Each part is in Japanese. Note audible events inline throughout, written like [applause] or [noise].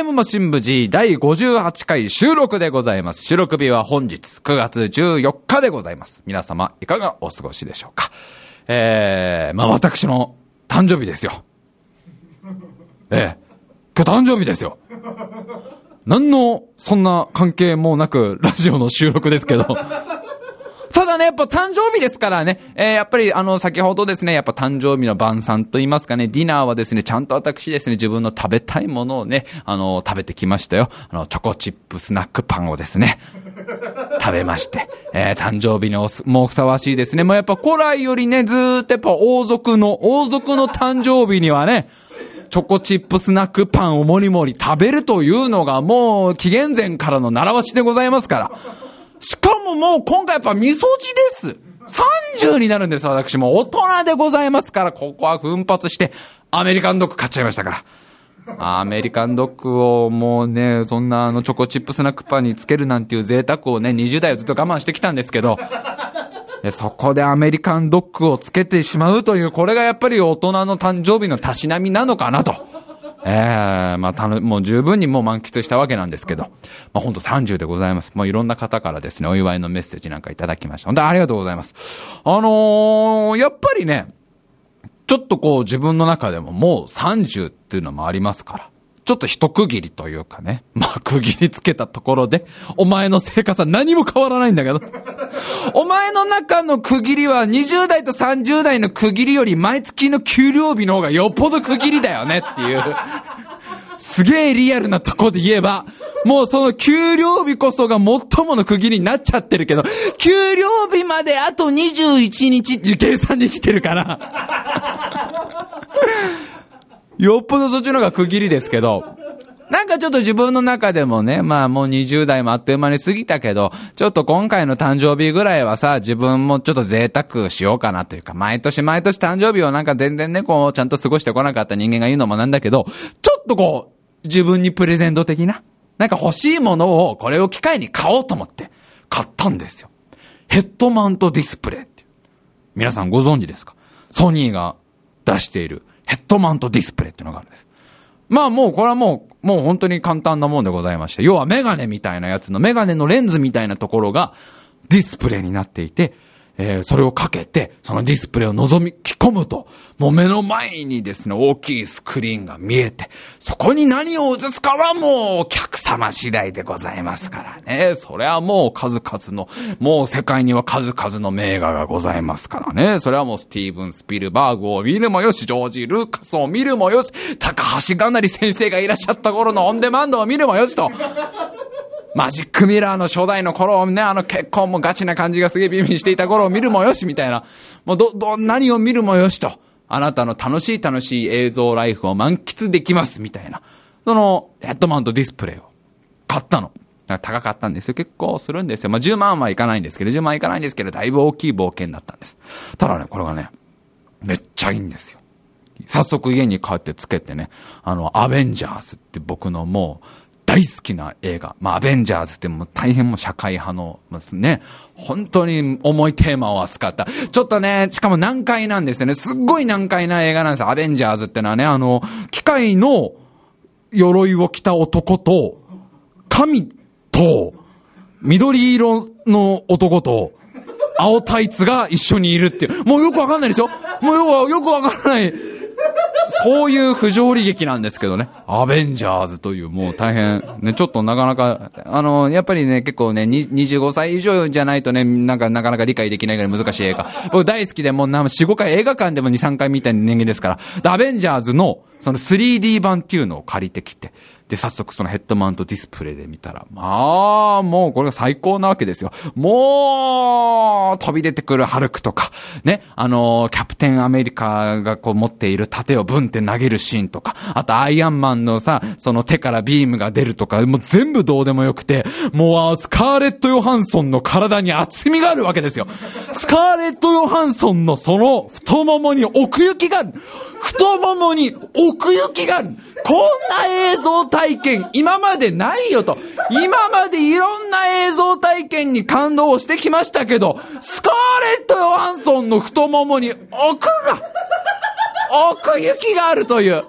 イムマシン部 G 第58回収録でございます。収録日は本日9月14日でございます。皆様いかがお過ごしでしょうか？えー、まあ私の誕生日ですよ。ええ、今日誕生日ですよ。何の、そんな関係もなく、ラジオの収録ですけど。ただね、やっぱ誕生日ですからね、えー、やっぱりあの、先ほどですね、やっぱ誕生日の晩餐と言いますかね、ディナーはですね、ちゃんと私ですね、自分の食べたいものをね、あの、食べてきましたよ。あの、チョコチップスナックパンをですね、[laughs] 食べまして、えー、誕生日に、もうふさわしいですね。もうやっぱ古来よりね、ずーっとやっぱ王族の、王族の誕生日にはね、チョコチップスナックパンをもりもり食べるというのがもう紀元前からの習わしでございますから。しかももう今回やっぱ味噌汁です。30になるんです、私も。大人でございますから、ここは奮発して、アメリカンドッグ買っちゃいましたから。アメリカンドッグをもうね、そんなあのチョコチップスナックパンにつけるなんていう贅沢をね、20代をずっと我慢してきたんですけど、そこでアメリカンドッグをつけてしまうという、これがやっぱり大人の誕生日のたしなみなのかなと。ええー、まあ、たの、もう十分にもう満喫したわけなんですけど、まあ、ほんと30でございます。もういろんな方からですね、お祝いのメッセージなんかいただきました。本当ありがとうございます。あのー、やっぱりね、ちょっとこう自分の中でももう30っていうのもありますから。ちょっと一区切りというかね。[laughs] まあ、区切りつけたところで、お前の生活は何も変わらないんだけど。[laughs] お前の中の区切りは20代と30代の区切りより毎月の給料日の方がよっぽど区切りだよねっていう。[laughs] すげえリアルなとこで言えば、もうその給料日こそが最もの区切りになっちゃってるけど、給料日まであと21日っていう計算できてるから。よっぽどそっちの方が区切りですけど、なんかちょっと自分の中でもね、まあもう20代もあっという間に過ぎたけど、ちょっと今回の誕生日ぐらいはさ、自分もちょっと贅沢しようかなというか、毎年毎年誕生日をなんか全然ね、こう、ちゃんと過ごしてこなかった人間が言うのもなんだけど、ちょっとこう、自分にプレゼント的な、なんか欲しいものを、これを機会に買おうと思って、買ったんですよ。ヘッドマウントディスプレイっていう。皆さんご存知ですか？ソニーが出しているヘッドマウントディスプレイっていうのがあるんです。まあもうこれはもう、もう本当に簡単なもんでございまして、要はメガネみたいなやつの、メガネのレンズみたいなところがディスプレイになっていて、えー、それをかけて、そのディスプレイを覗み込むと、もう目の前にですね、大きいスクリーンが見えて、そこに何を映すかはもうお客様次第でございますからね。それはもう数々の、もう世界には数々の名画がございますからね。それはもうスティーブン・スピルバーグを見るもよし、ジョージ・ルーカスを見るもよし、高橋がなり先生がいらっしゃった頃のオンデマンドを見るもよしと。マジックミラーの初代の頃をね、あの結婚もガチな感じがすげえビビにしていた頃を見るもよし、みたいな。もうど、ど、何を見るもよしと。あなたの楽しい楽しい映像ライフを満喫できます、みたいな。その、ヘッドマウントディスプレイを買ったの。高かったんですよ。結構するんですよ。まあ、10万はいかないんですけど、10万いかないんですけど、だいぶ大きい冒険だったんです。ただね、これがね、めっちゃいいんですよ。早速家に帰ってつけてね、あの、アベンジャーズって僕のもう、大好きな映画。まあ、アベンジャーズってもう大変も社会派の、ますね、本当に重いテーマを扱った。ちょっとね、しかも難解なんですよね。すっごい難解な映画なんです。アベンジャーズってのはね、あの、機械の鎧を着た男と、神と、緑色の男と、青タイツが一緒にいるっていう。もうよくわかんないでしょもうよく、よくわからない。そういう不条理劇なんですけどね。アベンジャーズというもう大変、ね、ちょっとなかなか、あの、やっぱりね、結構ね、25歳以上じゃないとね、なんかなかなか理解できないぐらい難しい映画。僕大好きでもう4、5回映画館でも2、3回見た人間ですから。アベンジャーズのその 3D 版っていうのを借りてきて。で、早速そのヘッドマウントディスプレイで見たら、まあ、もうこれが最高なわけですよ。もう、飛び出てくるハルクとか、ね、あの、キャプテンアメリカがこう持っている盾をブンって投げるシーンとか、あとアイアンマンのさ、その手からビームが出るとか、もう全部どうでもよくて、もうスカーレット・ヨハンソンの体に厚みがあるわけですよ。スカーレット・ヨハンソンのその太ももに奥行きがある。太ももに奥行きがある。こんな映像体験、今までないよと。今までいろんな映像体験に感動してきましたけど、スカーレット・ヨハンソンの太ももに奥が、奥行きがあるという。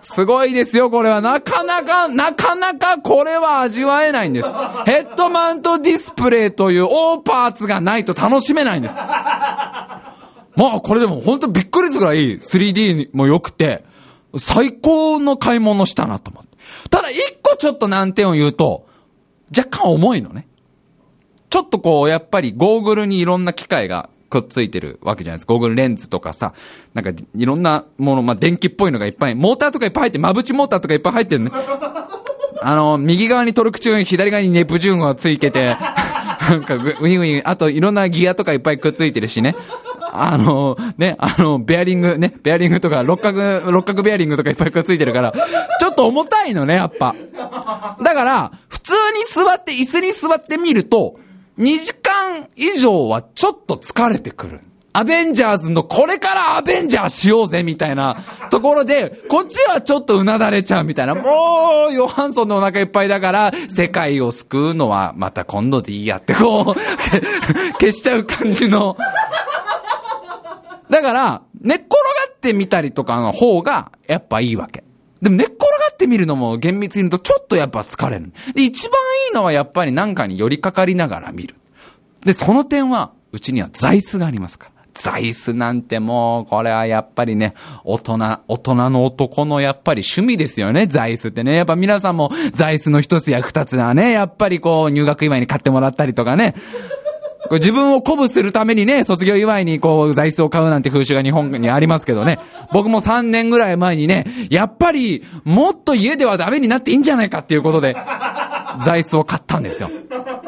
すごいですよ、これは。なかなか、なかなかこれは味わえないんです。ヘッドマウントディスプレイという大パーツがないと楽しめないんです。まあ、これでも本当びっくりするぐらい 3D も良くて、最高の買い物したなと思って。ただ一個ちょっと難点を言うと、若干重いのね。ちょっとこう、やっぱりゴーグルにいろんな機械がくっついてるわけじゃないですか。ゴーグルレンズとかさ、なんかいろんなもの、まあ、電気っぽいのがいっぱい、モーターとかいっぱい入って、まぶちモーターとかいっぱい入ってるね。あの、右側にトルクチューン、左側にネプチューンがついてて、なんかウィンウィン、あといろんなギアとかいっぱいくっついてるしね。あの、ね、あの、ベアリング、ね、ベアリングとか、六角、六角ベアリングとかいっぱいくっついてるから、ちょっと重たいのね、やっぱ。だから、普通に座って、椅子に座ってみると、2時間以上はちょっと疲れてくる。アベンジャーズのこれからアベンジャーしようぜみたいなところで、こっちはちょっとうなだれちゃうみたいな。もう、ヨハンソンのお腹いっぱいだから、世界を救うのはまた今度でいいやって、こう、[laughs] 消しちゃう感じの。だから、寝っ転がってみたりとかの方が、やっぱいいわけ。でも寝っ転がってみるのも厳密に言うとちょっとやっぱ疲れる。で、一番いいのはやっぱり何かに寄りかかりながら見る。で、その点は、うちには座椅子がありますから。座椅子なんてもう、これはやっぱりね、大人、大人の男のやっぱり趣味ですよね、座椅子ってね。やっぱ皆さんも座椅子の一つや二つはね、やっぱりこう、入学祝いに買ってもらったりとかね。自分を鼓舞するためにね、卒業祝いにこう、座椅子を買うなんて風習が日本にありますけどね。僕も3年ぐらい前にね、やっぱり、もっと家ではダメになっていいんじゃないかっていうことで、座椅子を買ったんですよ。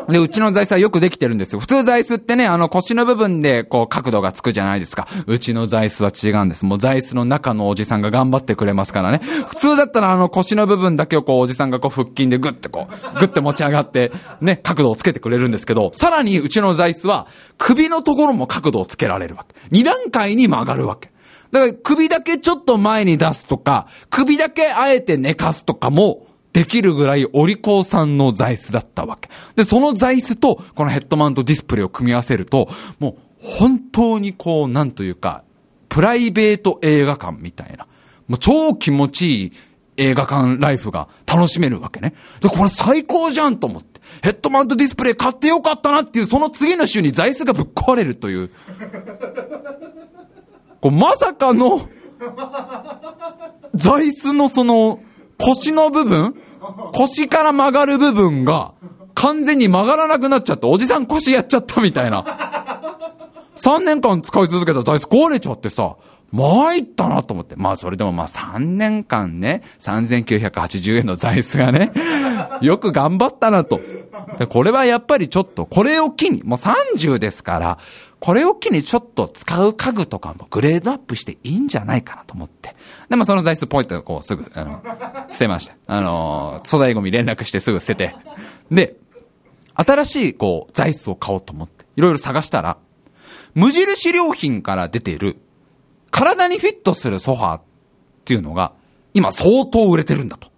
で、うちの座椅子はよくできてるんですよ。普通座椅子ってね、あの腰の部分でこう角度がつくじゃないですか。うちの座椅子は違うんです。もう座椅子の中のおじさんが頑張ってくれますからね。普通だったらあの腰の部分だけをこうおじさんがこう腹筋でグッてこう、グッて持ち上がって、ね、角度をつけてくれるんですけど、さらにうちの座椅子は首のところも角度をつけられるわけ。二段階に曲がるわけ。だから首だけちょっと前に出すとか、首だけあえて寝かすとかも、できるぐらいお利口さんの座椅子だったわけ。で、その座椅子とこのヘッドマウントディスプレイを組み合わせると、もう本当にこう、なんというか、プライベート映画館みたいな、もう超気持ちいい映画館ライフが楽しめるわけね。で、これ最高じゃんと思って。ヘッドマウントディスプレイ買ってよかったなっていう、その次の週に座椅子がぶっ壊れるという。こうまさかの、座椅子のその、腰の部分腰から曲がる部分が完全に曲がらなくなっちゃって、おじさん腰やっちゃったみたいな。3年間使い続けた座椅子壊れちゃってさ、参ったなと思って。まあそれでもまあ3年間ね、3980円の座椅子がね、[laughs] よく頑張ったなと。これはやっぱりちょっと、これを機に、もう30ですから、これを機にちょっと使う家具とかもグレードアップしていいんじゃないかなと思って。で、まあその座椅子ポイントをこうすぐ、あの、捨てました。あの、粗大ゴミ連絡してすぐ捨てて。で、新しいこう、座椅子を買おうと思って、いろいろ探したら、無印良品から出ている、体にフィットするソファーっていうのが、今相当売れてるんだと。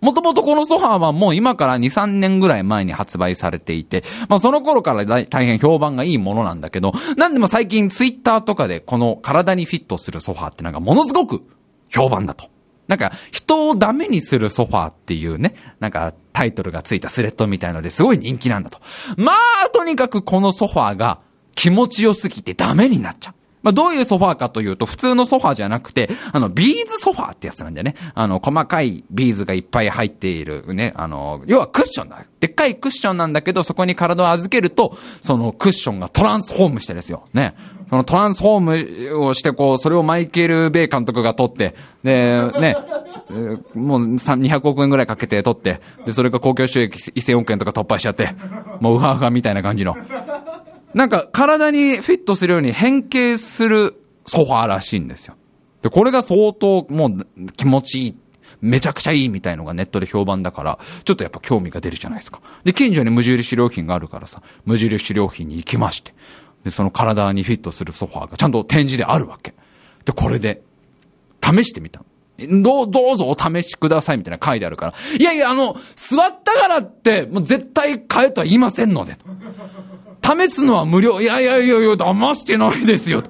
もともとこのソファーはもう今から2、3年ぐらい前に発売されていて、まあその頃から大変評判がいいものなんだけど、なんでも最近ツイッターとかでこの体にフィットするソファーってのがものすごく評判だと。なんか、人をダメにするソファーっていうね、なんかタイトルがついたスレッドみたいのですごい人気なんだと。まあ、とにかくこのソファーが気持ちよすぎてダメになっちゃう。まあ、どういうソファーかというと、普通のソファーじゃなくて、あの、ビーズソファーってやつなんだよね。あの、細かいビーズがいっぱい入っているね。あの、要はクッションだ。でっかいクッションなんだけど、そこに体を預けると、そのクッションがトランスフォームしてですよ。ね。そのトランスフォームをして、こう、それをマイケル・ベイ監督が撮って、で、ね、もう200億円ぐらいかけて撮って、で、それが公共収益1000億円とか突破しちゃって、もうウハウハみたいな感じの。なんか体にフィットするように変形するソファーらしいんですよ。で、これが相当もう気持ちいい。めちゃくちゃいいみたいのがネットで評判だから、ちょっとやっぱ興味が出るじゃないですか。で、近所に無印良品があるからさ、無印良品に行きまして。で、その体にフィットするソファーがちゃんと展示であるわけ。で、これで、試してみたどう、どうぞお試しくださいみたいな書いてあるから。いやいや、あの、座ったからって、もう絶対買えとは言いませんので。と試すのは無料。いやいやいやいや、騙してないですよ。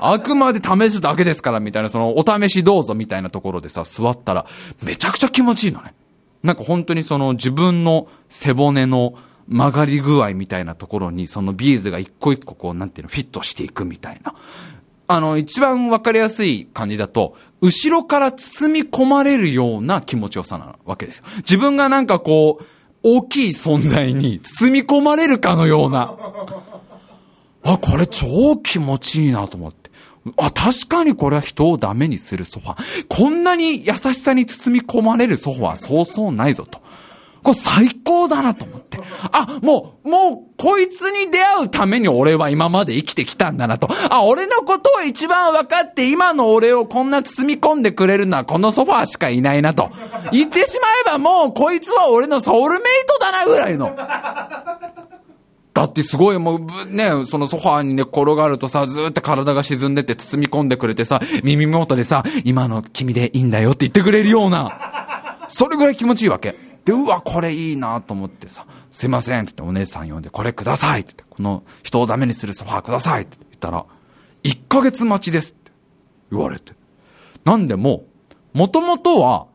あくまで試すだけですからみたいな、そのお試しどうぞみたいなところでさ、座ったら、めちゃくちゃ気持ちいいのね。なんか本当にその自分の背骨の曲がり具合みたいなところに、そのビーズが一個一個こう、なんていうの、フィットしていくみたいな。あの、一番わかりやすい感じだと、後ろから包み込まれるような気持ちよさなわけですよ。自分がなんかこう、大きい存在に包み込まれるかのような。あ、これ超気持ちいいなと思って。あ、確かにこれは人をダメにするソファ。こんなに優しさに包み込まれるソファはそうそうないぞと。これ最高だなと思って。あ、もう、もう、こいつに出会うために俺は今まで生きてきたんだなと。あ、俺のことを一番分かって今の俺をこんな包み込んでくれるのはこのソファーしかいないなと。言ってしまえばもうこいつは俺のソウルメイトだなぐらいの。だってすごいもう、ね、そのソファーにね、転がるとさ、ずーっと体が沈んでて包み込んでくれてさ、耳元でさ、今の君でいいんだよって言ってくれるような、それぐらい気持ちいいわけ。で、うわ、これいいなと思ってさ、すいませんってってお姉さん呼んで、これくださいってって、この人をダメにするソファーくださいって言ったら、1ヶ月待ちですって言われて。なんでも、もともとは、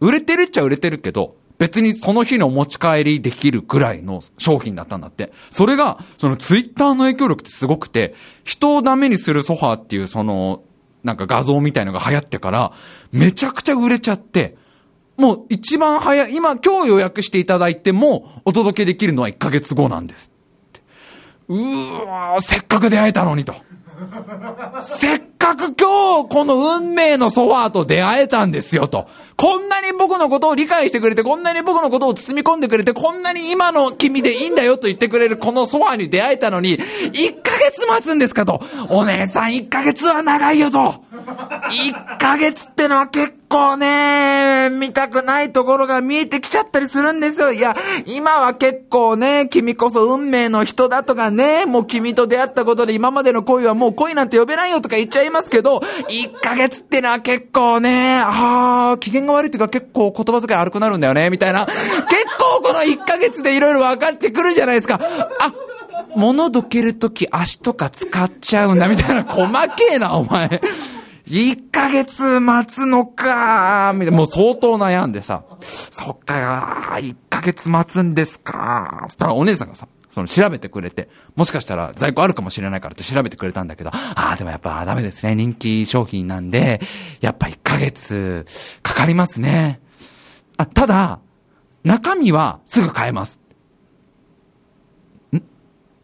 売れてるっちゃ売れてるけど、別にその日の持ち帰りできるぐらいの商品だったんだって。それが、そのツイッターの影響力ってすごくて、人をダメにするソファーっていうその、なんか画像みたいのが流行ってから、めちゃくちゃ売れちゃって、もう一番早い、今今日予約していただいても、お届けできるのは1ヶ月後なんです。うーわせっかく出会えたのにと。せっかく今日この運命のソファーと出会えたんですよと。こんなに僕のことを理解してくれて、こんなに僕のことを包み込んでくれて、こんなに今の君でいいんだよと言ってくれるこのソファに出会えたのに、1ヶ月待つんですかと。お姉さん1ヶ月は長いよと。1ヶ月ってのは結構ね、見たくないところが見えてきちゃったりするんですよ。いや、今は結構ね、君こそ運命の人だとかね、もう君と出会ったことで今までの恋はもう恋なんて呼べないよとか言っちゃいますけど、1ヶ月ってのは結構ね、ああ、機嫌が悪いっていうか結構言葉遣い悪くなるんだよね、みたいな。結構この1ヶ月でいろいろ分かってくるじゃないですか。あ、物どけるとき足とか使っちゃうんだ、みたいな。細けえな、お前。1ヶ月待つのかみたいな。もう相当悩んでさ。そっか、1ヶ月待つんですかそしたらお姉さんがさ、その調べてくれて、もしかしたら在庫あるかもしれないからって調べてくれたんだけど、ああ、でもやっぱダメですね。人気商品なんで、やっぱ1ヶ月かかりますね。あ、ただ、中身はすぐ買えます。ん？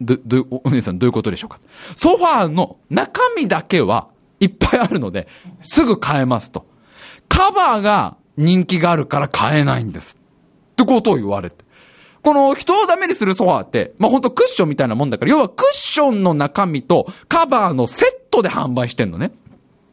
ど、ど、お姉さんどういうことでしょうか？ソファーの中身だけはいっぱいあるので、すぐ買えますと。カバーが人気があるから買えないんです。ってことを言われて。この人をダメにするソファーって、まあ、ほんとクッションみたいなもんだから、要はクッションの中身とカバーのセットで販売してんのね。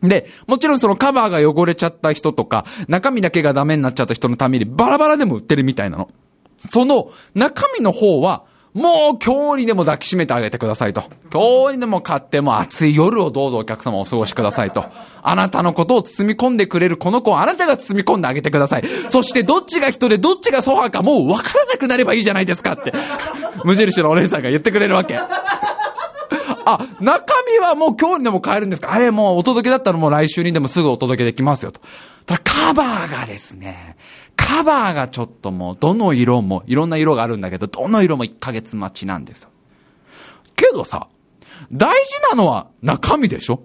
で、もちろんそのカバーが汚れちゃった人とか、中身だけがダメになっちゃった人のためにバラバラでも売ってるみたいなの。その中身の方は、もう今日にでも抱きしめてあげてくださいと。今日にでも買っても暑い夜をどうぞお客様お過ごしくださいと。あなたのことを包み込んでくれるこの子をあなたが包み込んであげてください。そしてどっちが人でどっちがソファーかもう分からなくなればいいじゃないですかって。無印のお姉さんが言ってくれるわけ。あ、中身はもう今日にでも買えるんですか？あれもうお届けだったらもう来週にでもすぐお届けできますよと。ただカバーがですね、カバーがちょっともう、どの色も、いろんな色があるんだけど、どの色も1ヶ月待ちなんですよ。けどさ、大事なのは中身でしょ？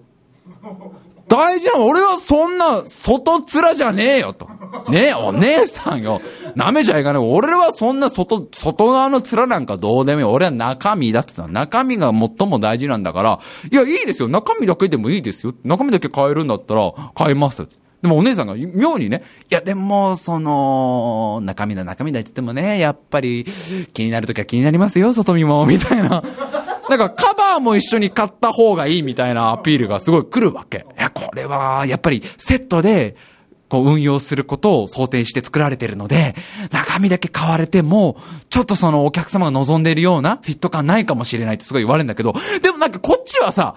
大事なの俺はそんな外面じゃねえよと。ねえ、お姉さんよ。舐めちゃいかない。俺はそんな外、外側の面なんかどうでもいい。俺は中身だって言った中身が最も大事なんだから、いや、いいですよ。中身だけでもいいですよ。中身だけ買えるんだったら、買います。でもお姉さんが妙にね、いやでも、その、中身だ中身だって言ってもね、やっぱり気になるときは気になりますよ、外見も、みたいな。なんかカバーも一緒に買った方がいいみたいなアピールがすごい来るわけ。いや、これは、やっぱりセットで、こう運用することを想定して作られてるので、中身だけ買われても、ちょっとそのお客様が望んでいるようなフィット感ないかもしれないってすごい言われるんだけど、でもなんかこっちはさ、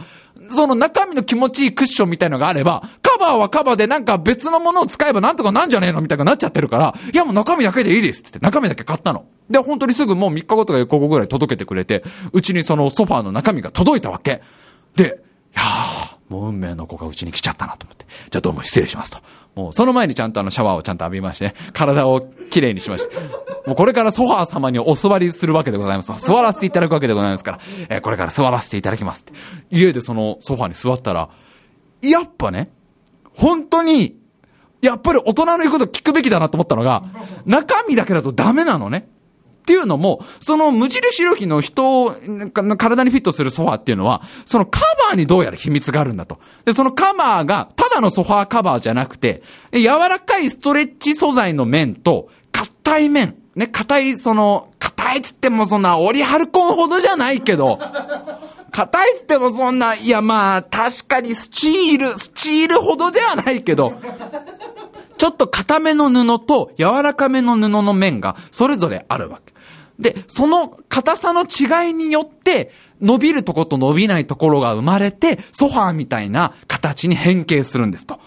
その中身の気持ちいいクッションみたいのがあれば、カバーはカバーでなんか別のものを使えばなんとかなんじゃねえのみたいになっちゃってるから、いやもう中身だけでいいですって中身だけ買ったの。で、本当にすぐもう3日後とか4日後ぐらい届けてくれて、うちにそのソファーの中身が届いたわけ。で、いやー、もう運命の子がうちに来ちゃったなと思って。じゃあどうも失礼しますと。もうその前にちゃんとあのシャワーをちゃんと浴びましてね、体をきれいにしまして。もうこれからソファー様にお座りするわけでございます。座らせていただくわけでございますから、えー、これから座らせていただきますって。家でそのソファーに座ったら、やっぱね、本当に、やっぱり大人の言うこと聞くべきだなと思ったのが、中身だけだとダメなのね。っていうのも、その無印良品の人を体にフィットするソファーっていうのは、そのカバーにどうやら秘密があるんだと。で、そのカバーが、ただのソファーカバーじゃなくて、柔らかいストレッチ素材の面と、硬い面。ね、硬い、その、硬いっつってもそんな、オリハルコンほどじゃないけど、硬いつってもそんな、いやまあ、確かにスチール、スチールほどではないけど、[laughs] ちょっと硬めの布と柔らかめの布の面がそれぞれあるわけ。で、その硬さの違いによって、伸びるとこと伸びないところが生まれて、ソファーみたいな形に変形するんですと。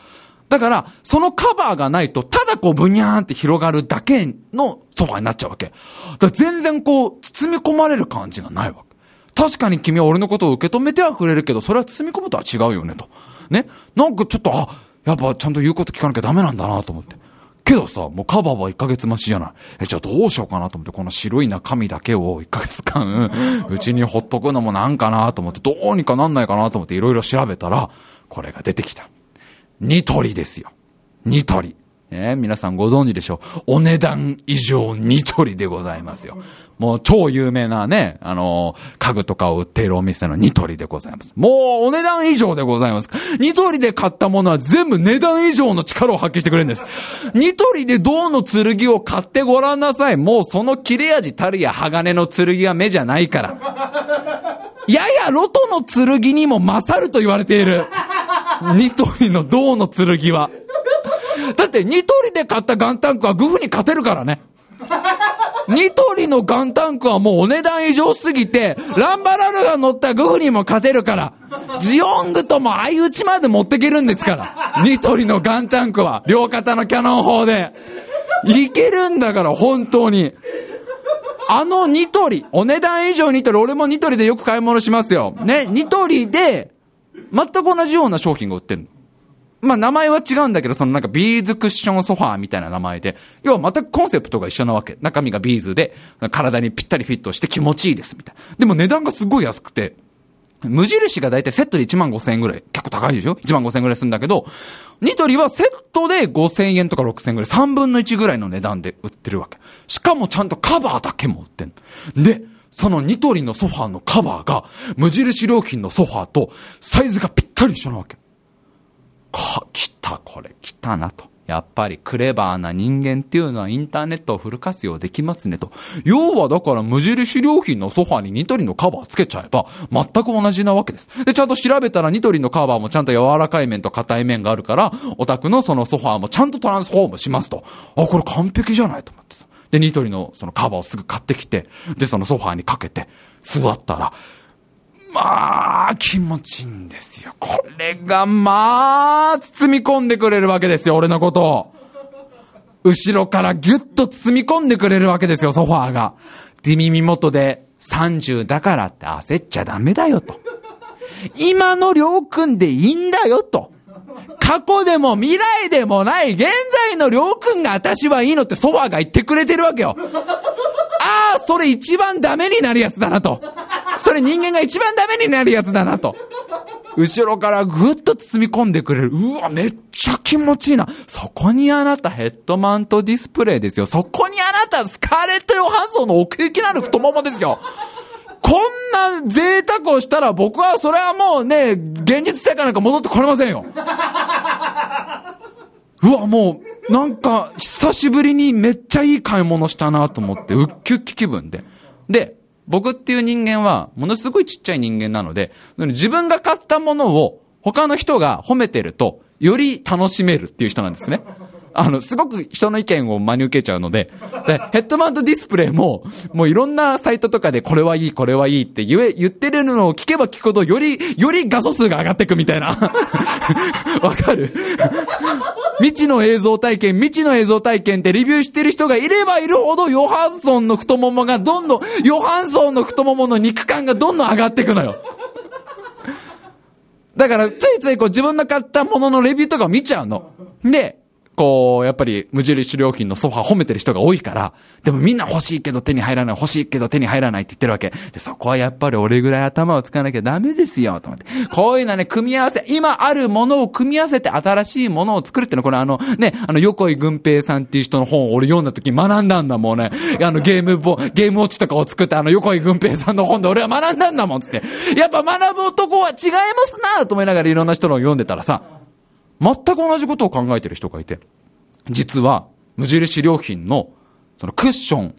だから、そのカバーがないと、ただこう、ブニャーンって広がるだけのソファーになっちゃうわけ。だから全然こう、包み込まれる感じがないわけ。確かに君は俺のことを受け止めてはくれるけど、それは包み込むとは違うよね、と。ね？なんかちょっと、あ、やっぱちゃんと言うこと聞かなきゃダメなんだなと思って。けどさ、もうカバーは1ヶ月待ちじゃない。え、じゃあどうしようかなと思って、この白い中身だけを1ヶ月間、うちにほっとくのもなんかなと思って、どうにかなんないかなと思っていろいろ調べたら、これが出てきた。ニトリですよ。ニトリ。ね、皆さんご存知でしょう。お値段以上ニトリでございますよ。もう超有名なね、あの家具とかを売っているお店のニトリでございます。もうお値段以上でございます。ニトリで買ったものは全部値段以上の力を発揮してくれるんです。ニトリで銅の剣を買ってごらんなさい。もうその切れ味たるや鋼の剣は目じゃないから。ややロトの剣にも勝ると言われている。ニトリの銅の剣は。だってニトリで買ったガンタンクはグフに勝てるからね。ニトリのガンタンクはもうお値段以上すぎて、ランバラルが乗ったグフにも勝てるから、ジオングとも相打ちまで持ってけるんですから。ニトリのガンタンクは、両肩のキャノン砲で。いけるんだから、本当に。あのニトリ、お値段以上ニトリ、俺もニトリでよく買い物しますよ。ね、ニトリで、全く同じような商品が売ってんの。まあ名前は違うんだけど、そのなんかビーズクッションソファーみたいな名前で、要は全くコンセプトが一緒なわけ。中身がビーズで、体にぴったりフィットして気持ちいいですみたいな。でも値段がすごい安くて、無印がだいたいセットで1万5千円ぐらい。結構高いでしょ ?1 万5千円ぐらいするんだけど、ニトリはセットで5千円とか6千円ぐらい、3分の1ぐらいの値段で売ってるわけ。しかもちゃんとカバーだけも売ってん。で、そのニトリのソファーのカバーが、無印良品のソファーとサイズがぴったり一緒なわけ。か、来た、これ来たなと。やっぱりクレバーな人間っていうのはインターネットをフル活用できますねと。要はだから無印良品のソファにニトリのカバーつけちゃえば全く同じなわけです。で、ちゃんと調べたらニトリのカバーもちゃんと柔らかい面と硬い面があるから、お宅のそのソファーもちゃんとトランスフォームしますと。あ、これ完璧じゃないと思ってさ。で、ニトリのそのカバーをすぐ買ってきて、で、そのソファーにかけて、座ったら、まあ、気持ちいいんですよ。これが、まあ、包み込んでくれるわけですよ、俺のことを。後ろからギュッと包み込んでくれるわけですよ、ソファーが。で、耳元で30だからって焦っちゃダメだよと。今のりょうくんでいいんだよと。過去でも未来でもない現在のりょうくんが私はいいのってソファーが言ってくれてるわけよ。[laughs] ああ、それ一番ダメになるやつだなと。それ人間が一番ダメになるやつだなと。後ろからぐっと包み込んでくれる。うわ、めっちゃ気持ちいいな。そこにあなたヘッドマウントディスプレイですよ。そこにあなたスカーレット・ヨハンソンの奥行きなる太ももですよ。こんな贅沢をしたら僕はそれはもうね、現実世界なんか戻ってこれませんよ。[laughs] うわ、もう、なんか、久しぶりにめっちゃいい買い物したなと思って、ウッキュッキ気分で。で、僕っていう人間は、ものすごいちっちゃい人間なので、自分が買ったものを他の人が褒めてると、より楽しめるっていう人なんですね。あの、すごく人の意見を真に受けちゃうので、でヘッドマウントディスプレイも、もういろんなサイトとかでこれはいい、これはいいって言え、言ってるのを聞けば聞くほど、より、より画素数が上がっていくみたいな。[laughs] わかる？未知の映像体験、未知の映像体験ってレビューしてる人がいればいるほど、ヨハンソンの太ももがどんどん、ヨハンソンの太ももの肉感がどんどん上がっていくのよ。だから、ついついこう自分の買ったもののレビューとかを見ちゃうの。で、こう、やっぱり無印良品のソファ褒めてる人が多いから、でもみんな欲しいけど手に入らない、欲しいけど手に入らないって言ってるわけ。で、そこはやっぱり俺ぐらい頭を使わなきゃダメですよ、と思って。こういうのはね、組み合わせ、今あるものを組み合わせて新しいものを作るってのは、これあの、ね、あの、横井軍平さんっていう人の本を俺読んだ時学んだんだもんね。あの、ゲームボ、ゲームウォッチとかを作ったあの、横井軍平さんの本で俺は学んだんだもん、つって。やっぱ学ぶ男は違いますなと思いながらいろんな人のを読んでたらさ、全く同じことを考えてる人がいて。実は、無印良品の、そのクッション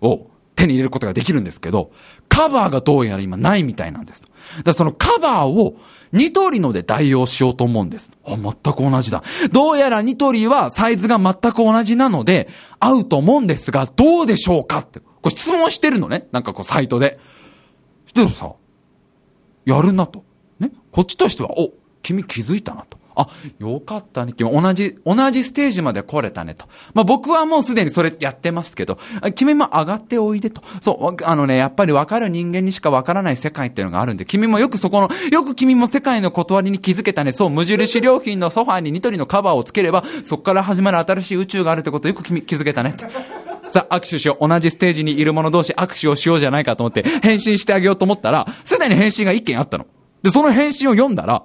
を手に入れることができるんですけど、カバーがどうやら今ないみたいなんです。だからそのカバーをニトリので代用しようと思うんです。あ、全く同じだ。どうやらニトリはサイズが全く同じなので、合うと思うんですが、どうでしょうかって、これ質問してるのね。なんかこうサイトで。してさ、やるなと。ね？こっちとしては、お、君気づいたなと。あ、よかったね。君、同じ、同じステージまで来れたねと。まあ、僕はもうすでにそれやってますけど、君も上がっておいでと。そう、あのね、やっぱり分かる人間にしか分からない世界っていうのがあるんで、君もよくそこの、よく君も世界の断りに気づけたね。そう、無印良品のソファーにニトリのカバーをつければ、そこから始まる新しい宇宙があるってことをよく君気づけたね。さあ、握手しよう。同じステージにいる者同士握手をしようじゃないかと思って、返信してあげようと思ったら、すでに返信が一件あったの。で、その返信を読んだら、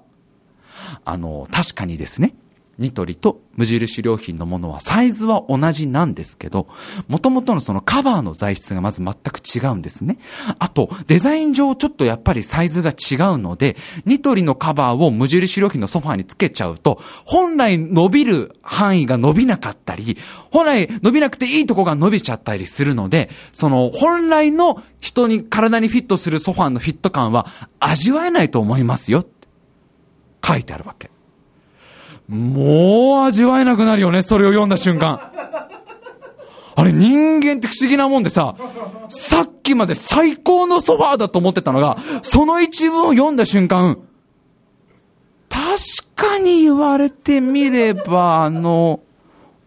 あの、確かにですね、ニトリと無印良品のものはサイズは同じなんですけど、元々のそのカバーの材質がまず全く違うんですね。あと、デザイン上ちょっとやっぱりサイズが違うので、ニトリのカバーを無印良品のソファーにつけちゃうと、本来伸びる範囲が伸びなかったり、本来伸びなくていいとこが伸びちゃったりするので、その本来の人に体にフィットするソファーのフィット感は味わえないと思いますよ。書いてあるわけ。もう味わえなくなるよね、それを読んだ瞬間。あれ人間って不思議なもんでさ、さっきまで最高のソファーだと思ってたのが、その一文を読んだ瞬間、確かに言われてみれば、あの、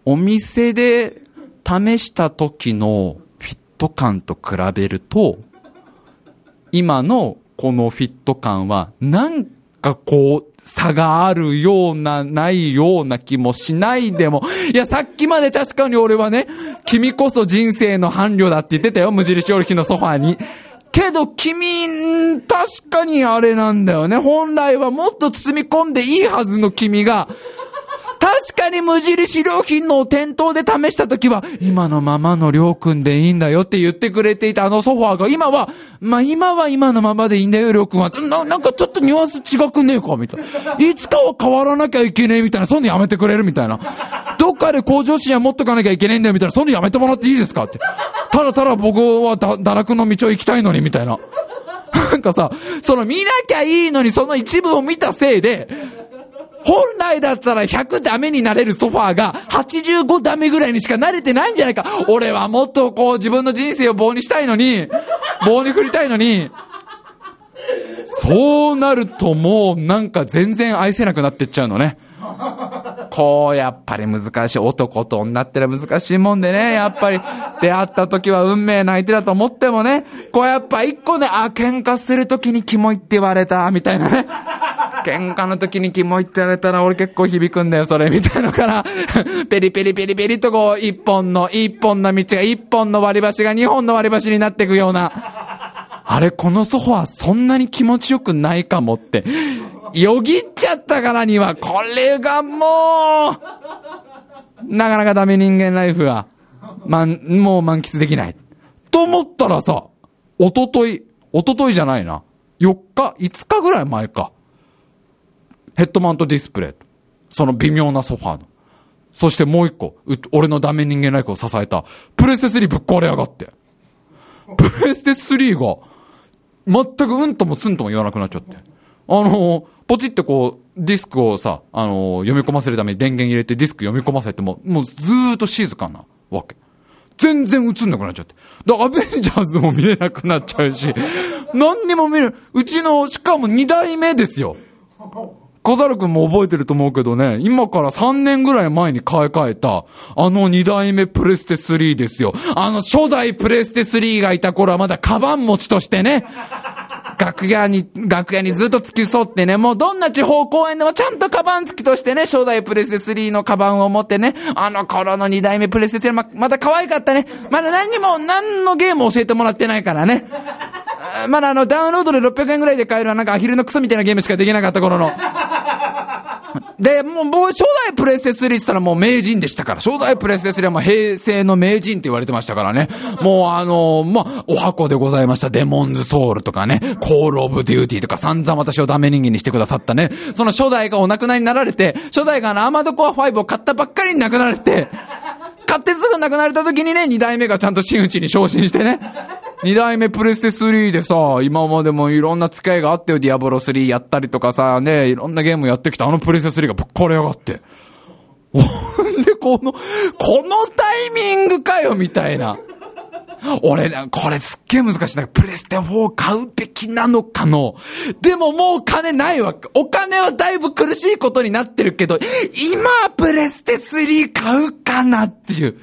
お店で試した時のフィット感と比べると、今のこのフィット感は、なんかこう、差があるような、ないような気もしないでも。いや、さっきまで確かに俺はね、君こそ人生の伴侶だって言ってたよ、無印良品のソファーに。けど君、確かにあれなんだよね。本来はもっと包み込んでいいはずの君が、確かに無印良品の店頭で試した時は、今のままのりょうくんでいいんだよって言ってくれていたあのソファーが、今は、まあ、今は今のままでいいんだよ、りょうくんは。な、なんかちょっとニュアンス違くねえかみたいな。いつかは変わらなきゃいけねえみたいな。そういうのやめてくれるみたいな。どっかで向上心は持っとかなきゃいけねえんだよみたいな。そういうのやめてもらっていいですかって。ただただ僕はだ、堕落の道を行きたいのにみたいな。なんかさ、その見なきゃいいのにその一部を見たせいで、本来だったら100ダメになれるソファーが85ダメぐらいにしか慣れてないんじゃないか。俺はもっとこう自分の人生を棒にしたいのに、棒に振りたいのに、そうなるともうなんか全然愛せなくなってっちゃうのね。こう、やっぱり難しい。男と女ってのは難しいもんでね。やっぱり、出会った時は運命の相手だと思ってもね。こうやっぱ一個ね、あ、喧嘩する時にキモいって言われた、みたいなね。喧嘩の時にキモいって言われたら俺結構響くんだよ、それ、みたいのから、[laughs] ペリペリペリペリとこう、一本の、一本の道が一本の割り箸が二本の割り箸になっていくような。あれ、このソファーそんなに気持ちよくないかもって。よぎっちゃったからには、これがもう、なかなかダメ人間ライフが、まん、もう満喫できない。と思ったらさ、おととい、おとといじゃないな。4日、5日ぐらい前か。ヘッドマウントディスプレイ。その微妙なソファーの。そしてもう一個、俺のダメ人間ライフを支えた、プレステ3ぶっ壊れやがって。プレステ3が、全くうんともすんとも言わなくなっちゃって。あの、ポチってこう、ディスクをさ、あの、読み込ませるために電源入れてディスク読み込ませても、もうずーっと静かなわけ。全然映んなくなっちゃって。だアベンジャーズも見れなくなっちゃうし、何にも見る。うちの、しかも2代目ですよ。カザル君も覚えてると思うけどね、今から3年ぐらい前に買い替えた、あの2代目プレステ3ですよ。あの初代プレステ3がいた頃はまだカバン持ちとしてね、[laughs] 楽屋に、楽屋にずっと付き添ってね、もうどんな地方公演でもちゃんとカバン付きとしてね、初代プレステ3のカバンを持ってね、あの頃の2代目プレステ3ま、また可愛かったね。まだ何にも、何のゲーム教えてもらってないからね。まだあの、ダウンロードで600円ぐらいで買えるなんかアヒルのクソみたいなゲームしかできなかった頃の。で、もう、もう初代プレステ3って言ったらもう名人でしたから、初代プレステ3はもう平成の名人って言われてましたからね。もうあのー、まあ、お箱でございました、デモンズソウルとかね、コールオブデューティーとか散々私をダメ人間にしてくださったね。その初代がお亡くなりになられて、初代があの、アーマードコア5を買ったばっかりに亡くなられて、買ってすぐ亡くなれた時にね、二代目がちゃんと真打ちに昇進してね。二代目プレステ3でさ、今までもいろんな付き合いがあったよ、ディアボロ3やったりとかさ、ね、いろんなゲームやってきたあのプレステ3がぶっ壊れやがって。ほ [laughs] んで、この、このタイミングかよ、みたいな。俺、これすっげえ難しいな。プレステ4買うべきなのかの。でももう金ないわ。お金はだいぶ苦しいことになってるけど、今プレステ3買うかなっていう。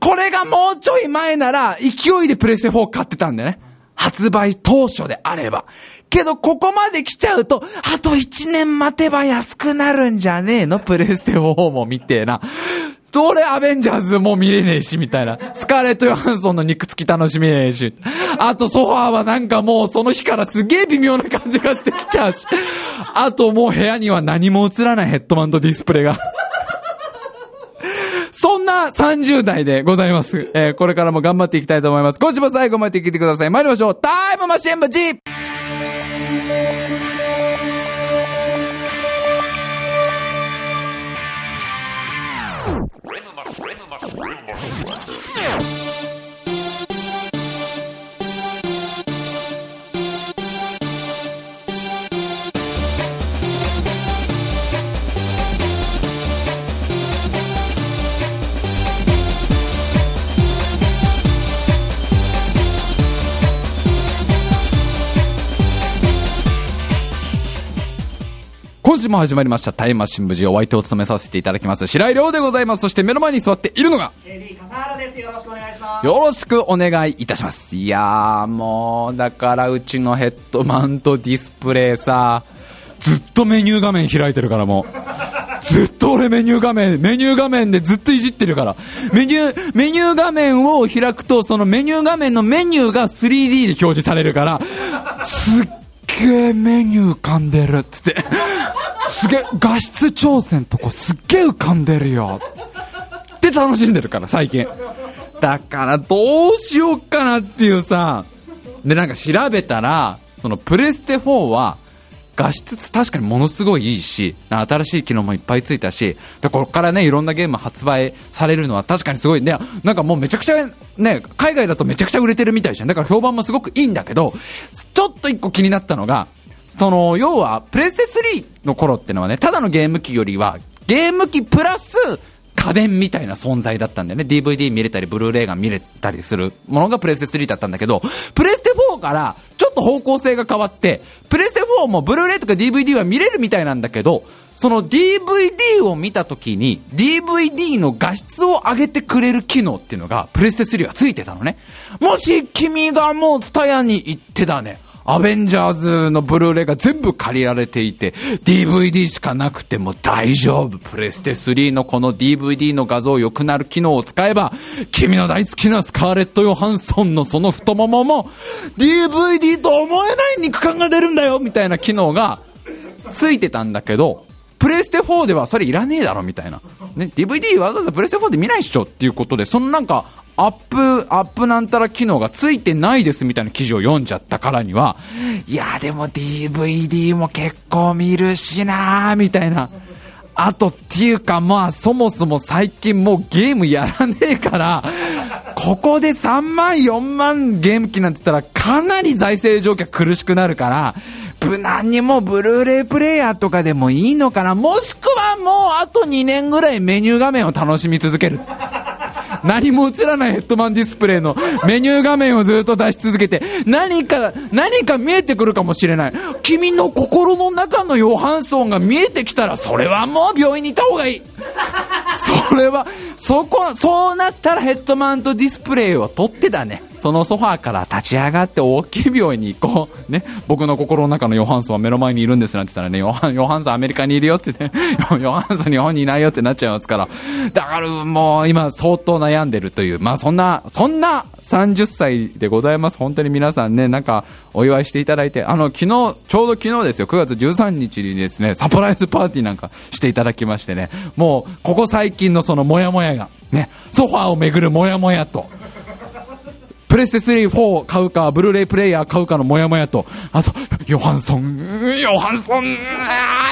これがもうちょい前なら、勢いでプレステ4買ってたんだよね。発売当初であれば。けど、ここまで来ちゃうと、あと1年待てば安くなるんじゃねえの？プレステ4もみてえな。どれアベンジャーズも見れねえし、みたいな。スカーレット・ヨハンソンの肉付き楽しめねえし。あとソファーはなんかもうその日からすげえ微妙な感じがしてきちゃうし。あともう部屋には何も映らないヘッドマンとディスプレイが。んな30代でございます。えー、これからも頑張っていきたいと思います。今週も最後まで聞いてください。参りましょう。タイムマシン部 G! 今週も始まりましたタイムマシン無事お相手を務めさせていただきます白井亮でございます。そして目の前に座っているのが AD 笠原です。よろしくお願いします。よろしくお願いいたします。いやーもうだからうちのヘッドマウントディスプレイさずっとメニュー画面開いてるからもう。ずっと俺メニュー画面、メニュー画面でずっといじってるから。メニュー、メニュー画面を開くと、そのメニュー画面のメニューが 3D で表示されるから、すっげえメニュー浮かんでるっつって。すげえ、画質挑戦とこすっげえ浮かんでるよ。って楽しんでるから、最近。だからどうしようかなっていうさ。で、なんか調べたら、そのプレステ4は、画質確かにものすごいいいし、新しい機能もいっぱいついたし、で、ここからね、いろんなゲーム発売されるのは確かにすごいね、なんかもうめちゃくちゃね、海外だとめちゃくちゃ売れてるみたいじゃん。だから評判もすごくいいんだけど、ちょっと一個気になったのが、その、要は、プレステ3の頃ってのはね、ただのゲーム機よりは、ゲーム機プラス、家電みたいな存在だったんだよね。DVD 見れたり、ブルーレイが見れたりするものがプレステ3だったんだけど、プレステ4からちょっと方向性が変わって、プレステ4もブルーレイとか DVD は見れるみたいなんだけど、その DVD を見た時に DVD の画質を上げてくれる機能っていうのがプレステ3はついてたのね。もし君がもうツタヤに行ってだね、アベンジャーズのブルーレイが全部借りられていて、DVD しかなくても大丈夫。プレステ3のこの DVD の画像良くなる機能を使えば、君の大好きなスカーレット・ヨハンソンのその太ももも、DVD と思えない肉感が出るんだよみたいな機能がついてたんだけど、プレステ4ではそれいらねえだろみたいな。ね、DVD わざわざプレステ4で見ないっしょっていうことで、そのなんか、アップ、アップなんたら機能がついてないですみたいな記事を読んじゃったからには、いや、でも DVD も結構見るしなーみたいな。あとっていうかまあそもそも最近もうゲームやらねえから、ここで3万4万ゲーム機なんて言ったらかなり財政状況苦しくなるから、無難にもブルーレイプレイヤーとかでもいいのかなもしくはもうあと2年ぐらいメニュー画面を楽しみ続ける。何も映らないヘッドマンディスプレイのメニュー画面をずっと出し続けて、何か、何か見えてくるかもしれない。君の心の中のヨハンソンが見えてきたら、それはもう病院にいた方がいい。それは、そこ、そうなったらヘッドマウントディスプレイを取ってだね。そのソファーから立ち上がって大きい病院に行こう。ね。僕の心の中のヨハンソンは目の前にいるんですなんて言ったらね、ヨハン、ヨハンソンアメリカにいるよってね、[laughs] ヨハンソン日本にいないよってなっちゃいますから。だからもう今相当悩んでるという、まあそんな、そんな30歳でございます。本当に皆さんね、なんかお祝いしていただいて、あの、昨日、ちょうど昨日ですよ、9月13日にですね、サプライズパーティーなんかしていただきましてね、もう、ここ最近のそのモヤモヤが、ね、ソファーをめぐるモヤモヤと、プレステ3、4買うか、ブルーレイプレイヤー買うかのモヤモヤと、あと、ヨハンソン、ヨハンソン、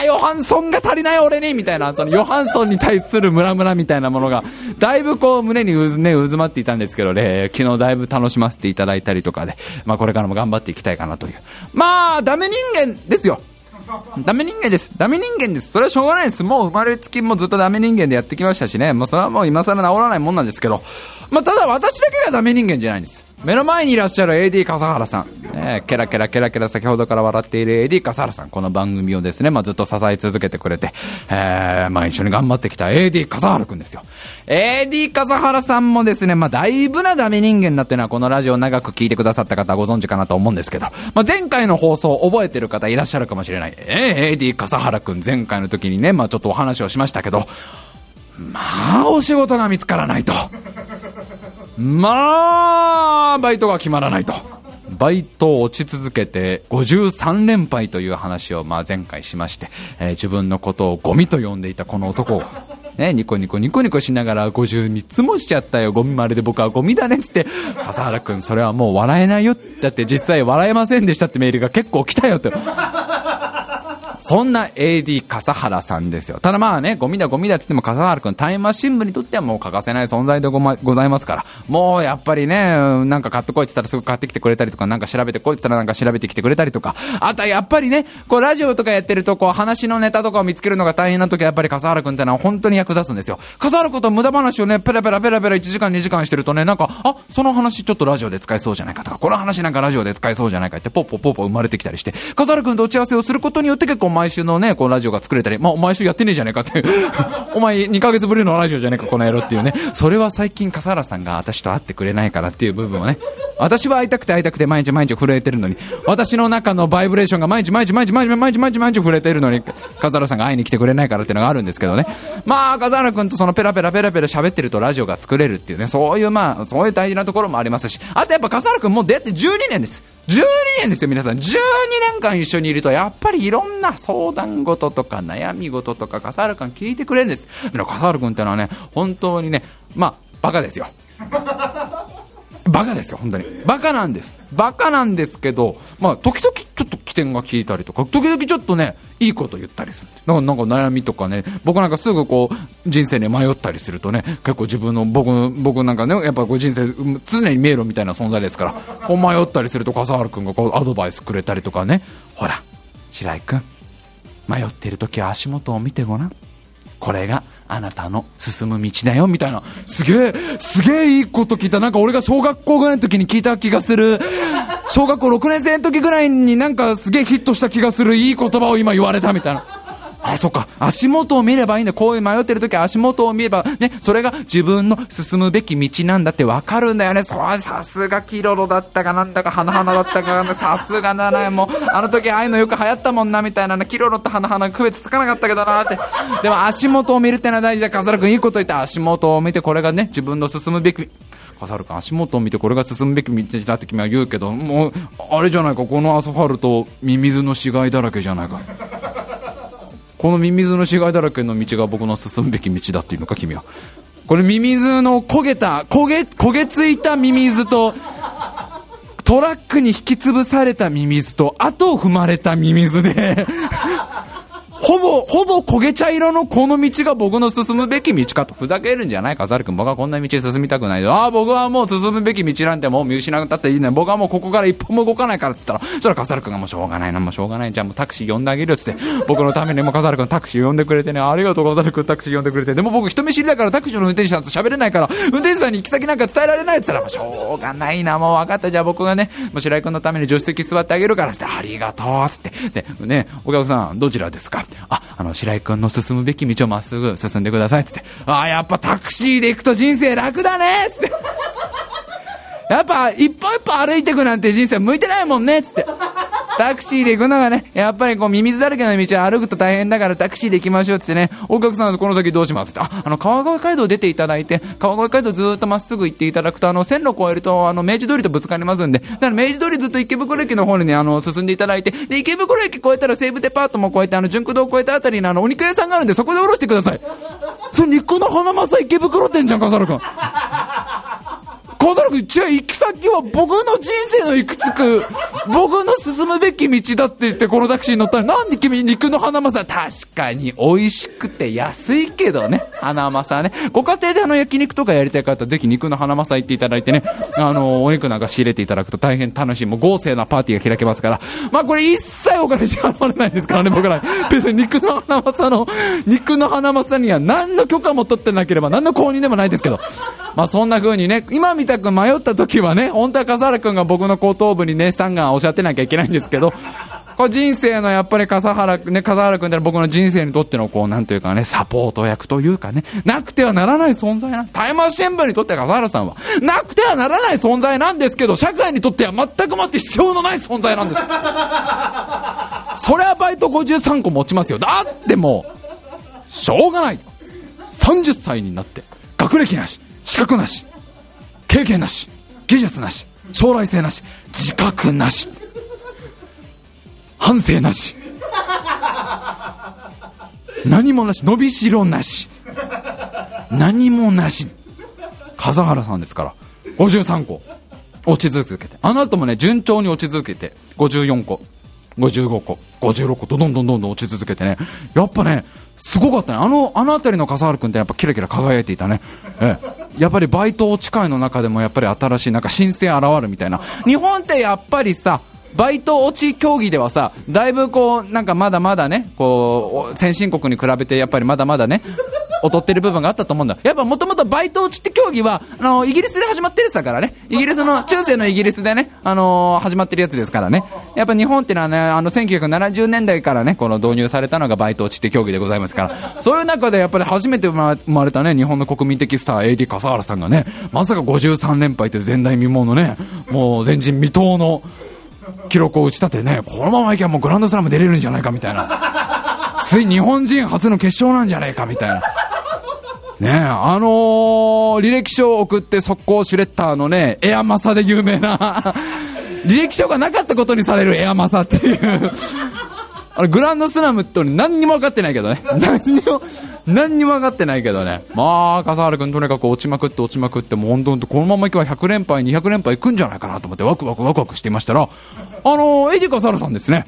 ヨハンソンが足りない俺にみたいな、そのヨハンソンに対するムラムラみたいなものが、だいぶこう胸に渦,、ね、渦まっていたんですけどね、昨日だいぶ楽しませていただいたりとかで、まあこれからも頑張っていきたいかなという。まあ、ダメ人間ですよ。ダメ人間です。ダメ人間です。それはしょうがないです。もう生まれつきもずっとダメ人間でやってきましたしね。もうそれはもう今更治らないもんなんですけど。まあ、ただ私だけがダメ人間じゃないんです。目の前にいらっしゃる AD 笠原さん。ね、ケラケラケラケラ先ほどから笑っている AD 笠原さん。この番組をですね、まあ、ずっと支え続けてくれて、えー、まあ、一緒に頑張ってきた AD 笠原くんですよ。AD 笠原さんもですね、まあ、だいぶなダメ人間だっていうのはこのラジオ長く聞いてくださった方ご存知かなと思うんですけど、まあ、前回の放送覚えてる方いらっしゃるかもしれない。えー、AD 笠原くん前回の時にね、まあ、ちょっとお話をしましたけど、まあ、お仕事が見つからないと。まあ、バイトが決まらないと。バイトを落ち続けて53連敗という話をまあ前回しまして、えー自分のことをゴミと呼んでいたこの男が、ね、ニコニコニコニコしながら53つもしちゃったよ、ゴミまるで僕はゴミだねっつって、笠原くんそれはもう笑えないよ。だって実際笑えませんでしたってメールが結構来たよって。そんな AD 笠原さんですよ。ただまあね、ゴミだゴミだって言っても笠原くんタイムマシン部にとってはもう欠かせない存在でご,、ま、ございますから、もうやっぱりね、なんか買ってこいって言ったらすぐ買ってきてくれたりとか、なんか調べてこいって言ったらなんか調べてきてくれたりとか、あとはやっぱりね、こうラジオとかやってるとこう話のネタとかを見つけるのが大変な時はやっぱり笠原くんってのは本当に役立つんですよ。笠原くんと無駄話をね、ペラペラペラペラ1時間2時間してるとね、なんか、あ、その話ちょっとラジオで使えそうじゃないかとか、この話なんかラジオで使えそうじゃないかってポッポポッポ生まれてきたりして、笠原くんと打ち合わせをすることによって結構毎週のね、こうラジオが作れたり、まあ、毎週やってねえじゃねえかっていう。[laughs] お前2ヶ月ぶりのラジオじゃねえか、この野郎っていうね。それは最近笠原さんが私と会ってくれないからっていう部分をね。私は会いたくて会いたくて毎日毎日震えてるのに、私の中のバイブレーションが毎日毎日毎日毎日毎日毎日毎日震えてるのに、笠原さんが会いに来てくれないからっていうのがあるんですけどね。まあ、笠原くんとそのペラペラペラペラ喋ってるとラジオが作れるっていうね、そういうまあ、そういう大事なところもありますし、あとやっぱ笠原くんもう出会って12年です。12年ですよ、皆さん。12年間一緒にいると、やっぱりいろんな相談事とか悩み事とか、笠原くん聞いてくれるんです。でも笠原くんってのはね、本当にね、まあ、バカですよ。バカですよ、本当に。バカなんです。バカなんですけど、まあ、時々ちょっと起点が効いたりとか、時々ちょっとね、いいこと言ったりする。なんか、なんか悩みとかね、僕なんかすぐこう、人生に迷ったりするとね、結構自分の、僕、僕なんかね、やっぱこう人生、常に迷路みたいな存在ですから、こう迷ったりすると、笠原くんがこう、アドバイスくれたりとかね、ほら、白井くん、迷ってる時は足元を見てごらん。これがあなたの進む道だよ、みたいな。すげえ、すげえいいこと聞いた。なんか俺が小学校ぐらいの時に聞いた気がする。小学校6年生の時ぐらいになんかすげえヒットした気がするいい言葉を今言われたみたいな。あ、そっか。足元を見ればいいんだ。こういう迷ってる時は足元を見れば、ね、それが自分の進むべき道なんだってわかるんだよね。そう、さすがキロロだったかなんだか、花々だったかなんだ、さすがだな。もう、あの時ああいうのよく流行ったもんな、みたいなね。キロロと花々区別つかなかったけどなって。でも足元を見るってのは大事だ。笠原くんいいこと言って、足元を見てこれがね、自分の進むべき、笠原君足元を見てこれが進むべき道だって君は言うけどもうあれじゃないかこのアスファルトミミズの死骸だらけじゃないかこのミミズの死骸だらけの道が僕の進むべき道だっていうのか君は。これミミズの焦げた焦げ焦げついたミミズとトラックに引き潰されたミミズと後を踏まれたミミズでほぼ、ほぼ焦げ茶色のこの道が僕の進むべき道かと。ふざけるんじゃないか、ザル君。僕はこんな道進みたくない。ああ、僕はもう進むべき道なんてもう見失ったっていいね。僕はもうここから一歩も動かないからって言ったら、そしたらカザル君がもうしょうがないな、もうしょうがない。じゃあもうタクシー呼んであげるっつって、僕のためにもカザル君タクシー呼んでくれてね、ありがとうカザル君タクシー呼んでくれて。でも僕人見知りだからタクシーの運転手さんと喋れないから、運転手さんに行き先なんか伝えられないって言ったら、もうしょうがないな、もう分かった。じゃあ僕がね、もう白井君のために助手席座ってあげるからって、ありがとうっつって。で、ね、お客さん、どちらですか？あ、あの、白井君の進むべき道をまっすぐ進んでくださいっつって。あ、やっぱタクシーで行くと人生楽だねっつって。やっぱ、一歩一歩歩いていくなんて人生向いてないもんね、つって。タクシーで行くのがね、やっぱりこう、ミミズだらけの道を歩くと大変だからタクシーで行きましょうってね、お客さんこの先どうします？って、あ、あの、川越街道出ていただいて、川越街道ずっとまっすぐ行っていただくと、あの、線路越えると、あの、明治通りとぶつかりますんで、だから明治通りずっと池袋駅の方にね、あの、進んでいただいて、で、池袋駅越えたら西武デパートも越えて、あの、純駆堂越えたあたりにあの、お肉屋さんがあるんで、そこでおろしてください。それ肉の花正池袋店じゃん、笠原君。小太郎君、違う、行き先は僕の人生の行くつく、僕の進むべき道だって言ってこのタクシーに乗ったら、なんで君肉の花正確かに美味しくて安いけどね、花正ね。ご家庭であの焼肉とかやりたい方、ぜひ肉の花正行っていただいてね、あの、お肉なんか仕入れていただくと大変楽しい、もう豪勢なパーティーが開けますから、まあこれ一切お金支払われないですからね、僕ら。別に肉の花正の、肉の花正には何の許可も取ってなければ、何の公認でもないですけど、まあそんな風にね、今みたく迷った時はね、本当は笠原君が僕の後頭部にね、さんがおっしゃってなきゃいけないんですけど、[laughs] こう人生のやっぱり笠原君ね、笠原君って僕の人生にとってのこう、なんというかね、サポート役というかね、なくてはならない存在な、タイムア新聞にとって笠原さんは、なくてはならない存在なんですけど、社会にとっては全くもって必要のない存在なんです。それはバイト53個持ちますよ。だってもう、しょうがない。30歳になって、学歴なし、資格なし、経験なし、技術なし、将来性なし、自覚なし、反省なし、何もなし、伸びしろなし、何もなし、笠原さんですから、53個、落ち続けて。あの後もね、順調に落ち続けて、54個、55個、56個どんどんどんどん落ち続けてね、やっぱね、すごかったね。あの、あの辺りの笠原君ってやっぱキラキラ輝いていたね。ええ。やっぱりバイト落ち会の中でもやっぱり新しいなんか新鮮現るみたいな。日本ってやっぱりさ、バイト落ち競技ではさ、だいぶこう、なんかまだまだね、こう、先進国に比べてやっぱりまだまだね、劣ってる部分があったと思うんだ。やっぱもともとバイト落ちって競技は、あの、イギリスで始まってるやつだからね。イギリスの、中世のイギリスでね、あのー始まってるやつですからね。やっぱ日本っていうのはね、あの、1970年代からね、この導入されたのがバイト落ちって競技でございますから。そういう中でやっぱり初めて生まれたね、日本の国民的スター AD 笠原さんがね、まさか53連敗という前代未聞のね、もう前人未到の記録を打ち立てね、このままいけばもうグランドスラム出れるんじゃないかみたいな。つい日本人初の決勝なんじゃないかみたいな。ねえ、あのー履歴書を送って速攻シュレッダーのね、エアマサで有名な、[laughs] 履歴書がなかったことにされるエアマサっていう、あれ、グランドスラムって何にも分かってないけどね。[laughs] 何にも、何にも分かってないけどね。まあ、笠原君とにかく落ちまくって落ちまくって、もう本当にこのままいけば100連敗、200連敗いくんじゃないかなと思ってワクワクワクワクしていましたら、あのーエディ笠原さんですね、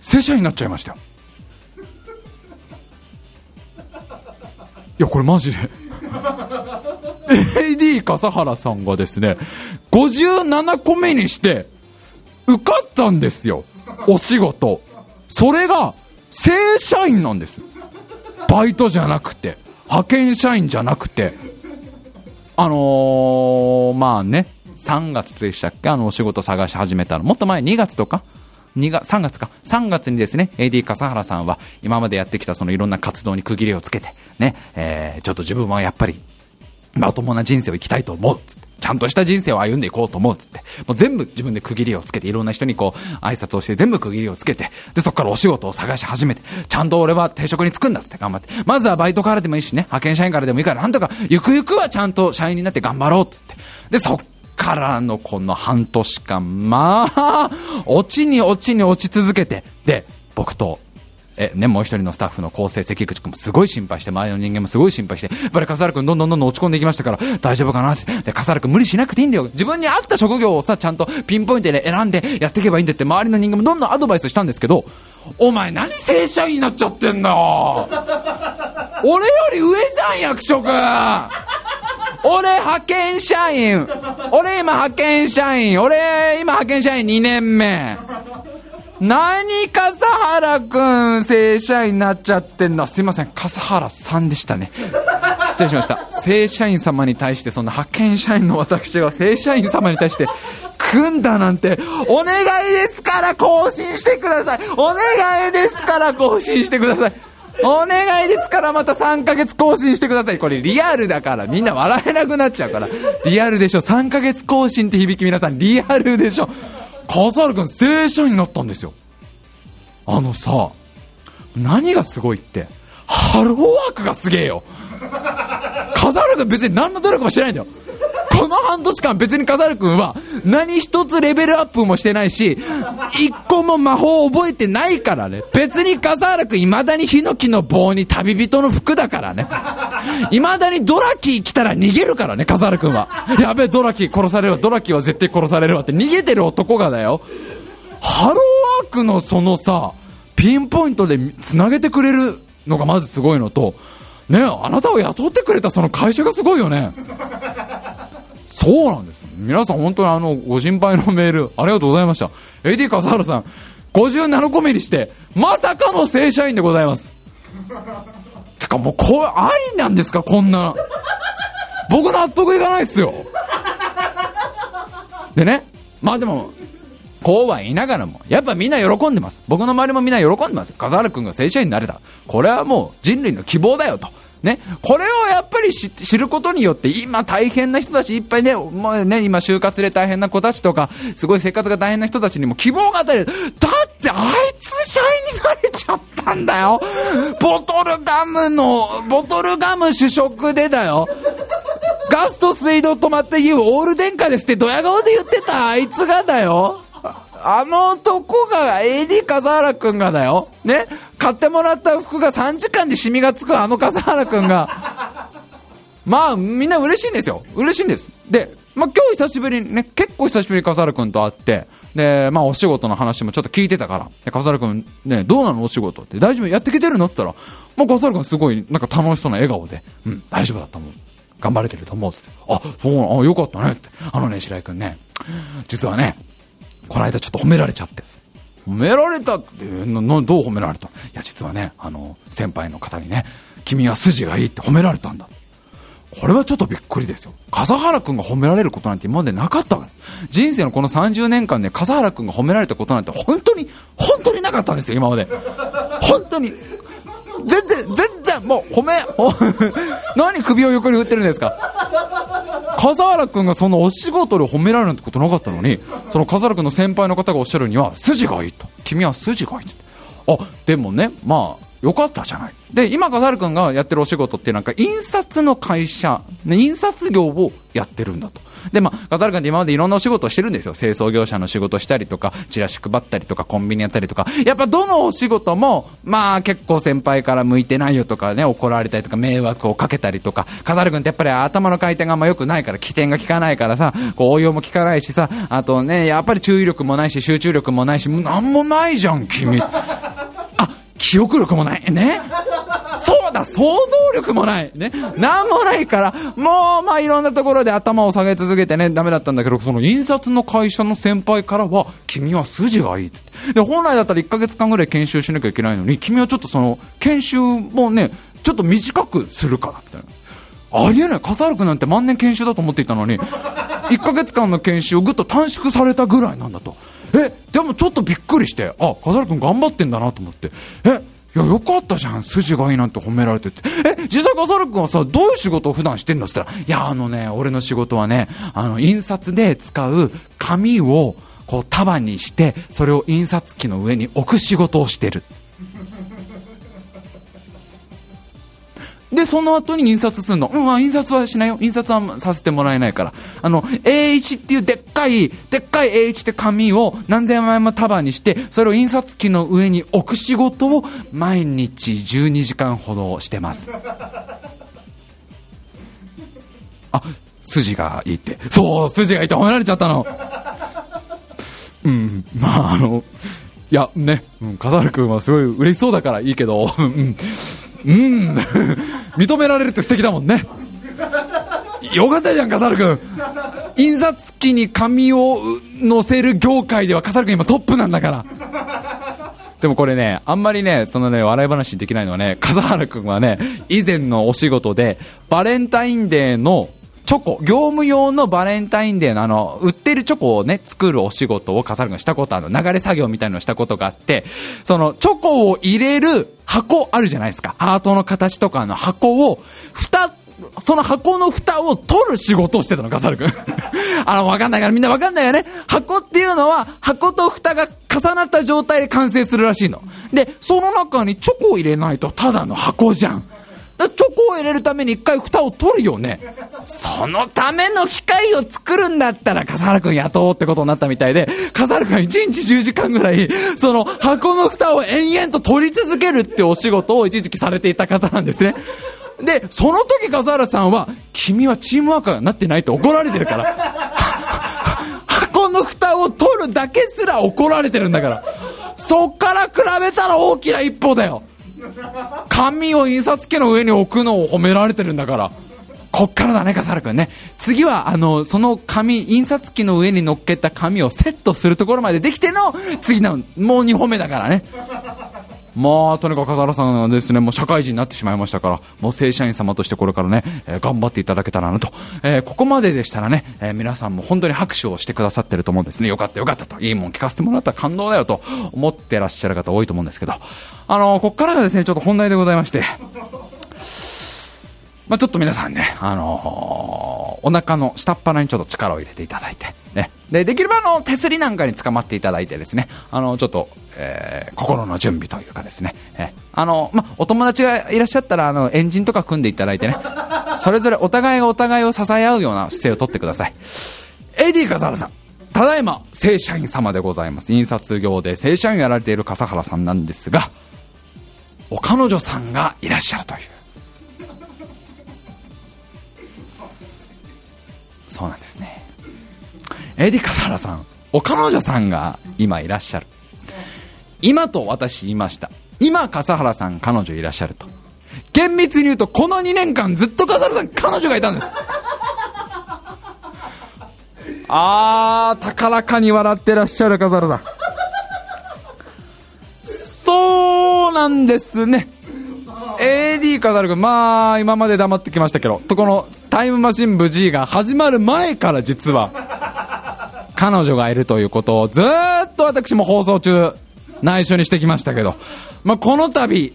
正社員になっちゃいましたよ。や、これマジで。[laughs] AD 笠原さんがですね、57個目にして、受かったんですよ。お仕事。それが、正社員なんです。バイトじゃなくて、派遣社員じゃなくて、あのー、まあね、3月でしたっけ？あの、お仕事探し始めたの。もっと前、2月とか？2月、3月か。3月にですね、AD 笠原さんは、今までやってきたそのいろんな活動に区切りをつけて、ね、えー、ちょっと自分はやっぱり、まともな人生を生きたいと思うつって。ちゃんとした人生を歩んでいこうと思うっつって。もう全部自分で区切りをつけて、いろんな人にこう、挨拶をして全部区切りをつけて、で、そこからお仕事を探し始めて、ちゃんと俺は定職に就くんだっつって頑張って。まずはバイトからでもいいしね、派遣社員からでもいいから、なんとか、ゆくゆくはちゃんと社員になって頑張ろうっつって。で、そっからのこの半年間、まあ、落ちに落ちに落ち続けて、で、僕と、え、ね、もう一人のスタッフの構成関口君もすごい心配して、周りの人間もすごい心配して、やっぱり笠原君どんどんどんどん落ち込んでいきましたから、大丈夫かなって。で、笠原君無理しなくていいんだよ。自分に合った職業をさ、ちゃんとピンポイントで選んでやっていけばいいんだって、周りの人間もどんどんアドバイスしたんですけど、お前何正社員になっちゃってんだ俺より上じゃん、役職俺派遣社員。俺今派遣社員。俺今派遣社員2年目。何笠原くん正社員になっちゃってんの？すいません。笠原さんでしたね。失礼しました。正社員様に対してそんな派遣社員の私が正社員様に対して組んだなんてお願いですから更新してください。お願いですから更新してください。お願いですからまた3ヶ月更新してください。これリアルだからみんな笑えなくなっちゃうから。リアルでしょ。3ヶ月更新って響き皆さんリアルでしょ。笠原くん正社員になったんですよ。あのさ、何がすごいって、ハローワークがすげえよ。笠原くん別に何の努力もしてないんだよ。この半年間別に笠原くんは何一つレベルアップもしてないし、一個も魔法を覚えてないからね。別に笠原くん未だにヒノキの棒に旅人の服だからね。未だにドラキー来たら逃げるからね、笠原くんは。やべえ、ドラキー殺されるわ、ドラキーは絶対殺されるわって逃げてる男がだよ。ハローワークのそのさ、ピンポイントで繋げてくれるのがまずすごいのと、ねあなたを雇ってくれたその会社がすごいよね。そうなんです。皆さん本当にあの、ご心配のメール、ありがとうございました。AD 笠原さん、57個目にして、まさかの正社員でございます。[laughs] てかもう、これ、ありなんですかこんな。僕納得いかないっすよ。でね、まあでも、こうは言いながらも、やっぱみんな喜んでます。僕の周りもみんな喜んでます。笠原くんが正社員になれた。これはもう人類の希望だよと。ね、これをやっぱり知ることによって、今大変な人たちいっぱいね、もうね、今就活で大変な子たちとか、すごい生活が大変な人たちにも希望が与える。だってあいつ社員になれちゃったんだよ。ボトルガムの、ボトルガム主食でだよ。ガスと水道止まって言うオール電化ですってドヤ顔で言ってたあいつがだよ。あの男が AD 笠原くんがだよ。ね買ってもらった服が3時間でシミがつくあの笠原くんが。[laughs] まあ、みんな嬉しいんですよ。嬉しいんです。で、まあ今日久しぶりにね、結構久しぶりに笠原くんと会って、で、まあお仕事の話もちょっと聞いてたから、で、笠原くんね、どうなのお仕事って、大丈夫やってきてるのって言ったら、まあ笠原くんすごいなんか楽しそうな笑顔で、うん、大丈夫だったもん。頑張れてると思うっつって、あ、そうな、あ、よかったねって。あのね、白井くんね、実はね、この間ちょっと褒められちゃって。褒められたってななどう褒められた？いや実はねあの先輩の方にね君は筋がいいって褒められたんだ。これはちょっとびっくりですよ。笠原君が褒められることなんて今までなかった人生のこの30年間で笠原君が褒められたことなんて本当に本当になかったんですよ今まで。本当に。全然全然もう褒め [laughs] 何首を横に振ってるんですか。笠原君がそのお仕事で褒められるってことなかったのにその笠原君の先輩の方がおっしゃるには筋がいいと。君は筋がいいって。あでもねまあよかったじゃない。で、今、笠原君がやってるお仕事ってなんか、印刷の会社、印刷業をやってるんだと。で、まあ、笠原君って今までいろんなお仕事をしてるんですよ。清掃業者の仕事したりとか、チラシ配ったりとか、コンビニやったりとか。やっぱどのお仕事も、まあ結構先輩から向いてないよとかね、怒られたりとか、迷惑をかけたりとか。笠原君ってやっぱり頭の回転があんま良くないから、起点が効かないからさ、こう応用も効かないしさ、あとね、やっぱり注意力もないし、集中力もないし、なんもないじゃん、君。記憶力もない。ね。そうだ、想像力もない。ね。なんもないから、もう、まあ、いろんなところで頭を下げ続けてね、ダメだったんだけど、その印刷の会社の先輩からは、君は筋がいいって。で、本来だったら1ヶ月間ぐらい研修しなきゃいけないのに、君はちょっとその、研修もね、ちょっと短くするから、みたいな。ありえない。笠原君なんて万年研修だと思っていたのに、1ヶ月間の研修をぐっと短縮されたぐらいなんだと。え、でもちょっとびっくりして、あ、笠原君頑張ってんだなと思って、え、いや、よかったじゃん。筋がいいなんて褒められてて。え、実際笠原君はさ、どういう仕事を普段してんのって言ったら、いや、あのね、俺の仕事はね、あの、印刷で使う紙を、こう束にして、それを印刷機の上に置く仕事をしてる。で、その後に印刷するの。うん、印刷はしないよ。印刷はさせてもらえないから。あの、A1 っていうでっかい、でっかい A1 って紙を何千枚も束にして、それを印刷機の上に置く仕事を毎日12時間ほどしてます。あ、筋がいいって。そう、筋がいいって褒められちゃったの。うん、まああの、いや、ね、うん、笠原君はすごい嬉しそうだからいいけど、うん。うん。認められるって素敵だもんね。よかったじゃん笠原君。印刷機に紙を載せる業界では笠原君今トップなんだから。でもこれね、あんまりね、そのね、笑い話にできないのはね、笠原君はね、以前のお仕事で、バレンタインデーのチョコ、業務用のバレンタインデーのあの、売ってるチョコをね、作るお仕事を笠原君したことある流れ作業みたいなのをしたことがあって、その、チョコを入れる箱あるじゃないですか。ハートの形とかの箱を、蓋、その箱の蓋を取る仕事をしてたの、ガサル君。[laughs] あの、わかんないからみんなわかんないよね。箱っていうのは、箱と蓋が重なった状態で完成するらしいの。で、その中にチョコを入れないとただの箱じゃん。チョコを入れるために一回蓋を取るよね。そのための機械を作るんだったら、笠原くん雇おうってことになったみたいで、笠原くん1日10時間ぐらい、その箱の蓋を延々と取り続けるってお仕事を一時期されていた方なんですね。で、その時笠原さんは、君はチームワーカーになってないって怒られてるから。箱の蓋を取るだけすら怒られてるんだから。そっから比べたら大きな一歩だよ。紙を印刷機の上に置くのを褒められてるんだから。こっからだね、笠原君ね。次は、あの、その紙、印刷機の上に乗っけた紙をセットするところまでできての、次の、もう2本目だからね。まあ、とにかく笠原さんはですね、もう社会人になってしまいましたから、もう正社員様としてこれからね、えー頑張っていただけたらなと。えーここまででしたらね、えー皆さんも本当に拍手をしてくださってると思うんですね。よかったよかったと。いいもん聞かせてもらったら感動だよと思ってらっしゃる方多いと思うんですけど、あのーこっからがですね、ちょっと本題でございまして、まあ、ちょっと皆さんね、あのーお腹の下っ腹にちょっと力を入れていただいて、ね。で、できればあの、手すりなんかに捕まっていただいてですね、あの、ちょっと、えー心の準備というかですね、えあの、まあ、お友達がいらっしゃったら、あの、エンジンとか組んでいただいてね、それぞれお互いがお互いを支え合うような姿勢をとってください。AD 笠原さん。ただいま、正社員様でございます。印刷業で正社員をやられている笠原さんなんですが、お彼女さんがいらっしゃるという。そうなんですね。エディ笠原さん、お彼女さんが今いらっしゃる。今と私言いました。今笠原さん、彼女いらっしゃると。厳密に言うと、この2年間ずっと笠原さん、彼女がいたんです。あー、高らかに笑ってらっしゃる笠原さん。そうなんですね。AD 飾る君、まあ、今まで黙ってきましたけど、とこのタイムマシン部 G が始まる前から実は、彼女がいるということをずっと私も放送中、内緒にしてきましたけど、まあ、この度、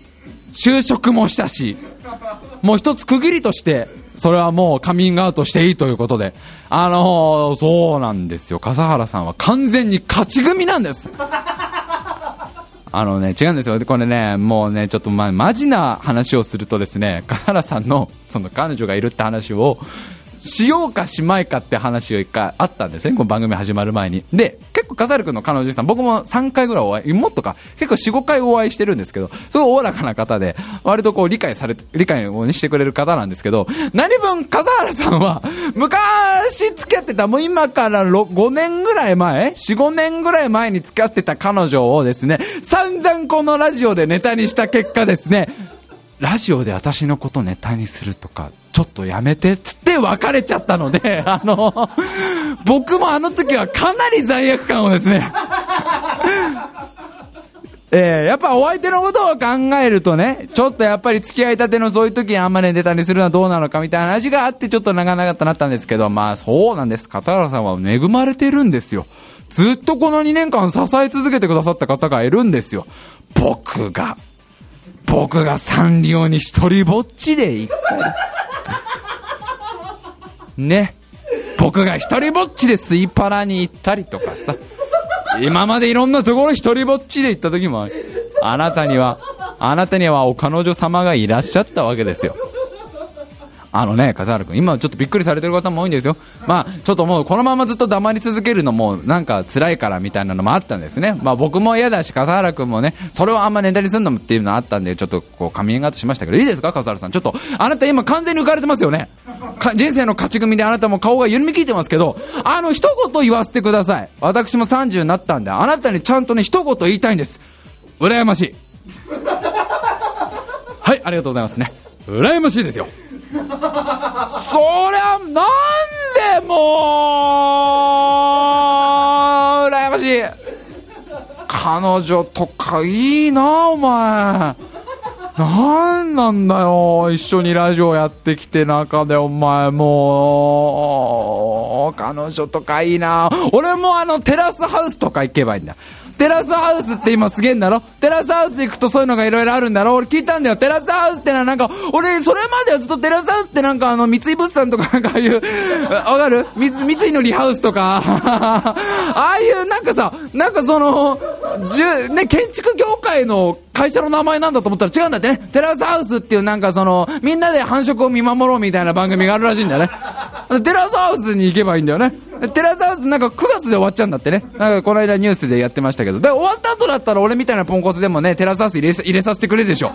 就職もしたし、もう一つ区切りとして、それはもうカミングアウトしていいということで、あのーそうなんですよ。笠原さんは完全に勝ち組なんです。あのね、違うんですよ。でこれね、もうね、ちょっとま、マジな話をするとですね、笠原さんの、その彼女がいるって話を、しようかしまいかって話が一回あったんですね、この番組始まる前に。で、結構笠原君の彼女さん、僕も3回ぐらいお会い、もっとか、結構4、5回お会いしてるんですけど、すごいおおらかな方で、割とこう理解され、理解を、してくれる方なんですけど、何分笠原さんは、昔付き合ってた、もう今から5年ぐらい前 ?4、5年ぐらい前に付き合ってた彼女をですね、散々このラジオでネタにした結果ですね、ラジオで私のことネタにするとか、ちょっとやめてっつって別れちゃったので、[laughs] あの、僕もあの時はかなり罪悪感をですね、[laughs] えーやっぱお相手のことを考えるとね、ちょっとやっぱり付き合いたてのそういう時にあんまりネタにするのはどうなのかみたいな話があってちょっと長々となったんですけど、まあそうなんです。片原さんは恵まれてるんですよ。ずっとこの2年間支え続けてくださった方がいるんですよ。僕が。僕がサンリオに一人ぼっちで一回。[laughs] ね。僕が一人ぼっちでスイパラに行ったりとかさ。今までいろんなところ一人ぼっちで行った時もああなたには、あなたにはお彼女様がいらっしゃったわけですよ。あのね、笠原君、今ちょっとびっくりされてる方も多いんですよ。まあ、ちょっともうこのままずっと黙り続けるのもなんか辛いからみたいなのもあったんですね。まあ僕も嫌だし、笠原君もね、それをあんまネタにすんのもっていうのあったんで、ちょっとこうカミングアウトしましたけど、いいですか笠原さん。ちょっと、あなた今完全に浮かれてますよね。人生の勝ち組であなたも顔が緩み切ってますけど、あの一言言わせてください。私も30になったんで、あなたにちゃんとね、一言言いたいんです。羨ましい。はい、ありがとうございますね。羨ましいですよ。そりゃ、なんでもう、羨ましい。彼女とかいいな、お前。なんなんだよ。一緒にラジオやってきて中でお前もう、彼女とかいいな。俺もあのテラスハウスとか行けばいいんだ。テラスハウスって今すげえんだろ？テラスハウス行くとそういうのがいろいろあるんだろ？俺聞いたんだよ。テラスハウスってのはなんか、俺、それまではずっとテラスハウスってなんかあの、三井物産とかなんかああいう、[laughs] わかる？三三井のリハウスとか、[laughs] ああいうなんかさ、なんかその、じゅ、ね、建築業界の会社の名前なんだと思ったら違うんだってね。テラスハウスっていうなんかその、みんなで繁殖を見守ろうみたいな番組があるらしいんだよね。テラスハウスに行けばいいんだよね。テラスハウスなんか9月で終わっちゃうんだってね。なんかこの間ニュースでやってましたけど。で、終わった後だったら俺みたいなポンコツでもね、テラスハウス入れ入れさせてくれるでしょ。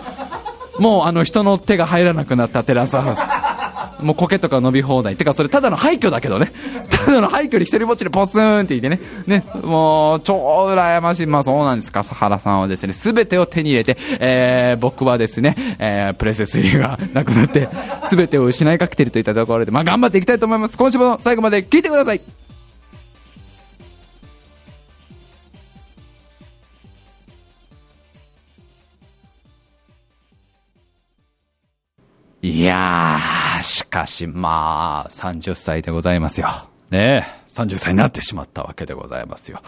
もうあの人の手が入らなくなったテラスハウス。もうコケとか伸び放題。てかそれただの廃墟だけどね。[laughs] ただの廃墟に一人ぼっちでポスーンって言ってね。ね。もう、超羨ましい。まあそうなんです。笠原さんはですね、すべてを手に入れて、えー、僕はですね、えー、プレセスリーがなくなって、すべてを失いかけているといったところで、まあ頑張っていきたいと思います。今週も最後まで聞いてくださ。いしかしまあ、30歳でございますよ。ねえ。30歳になってしまったわけでございますよ。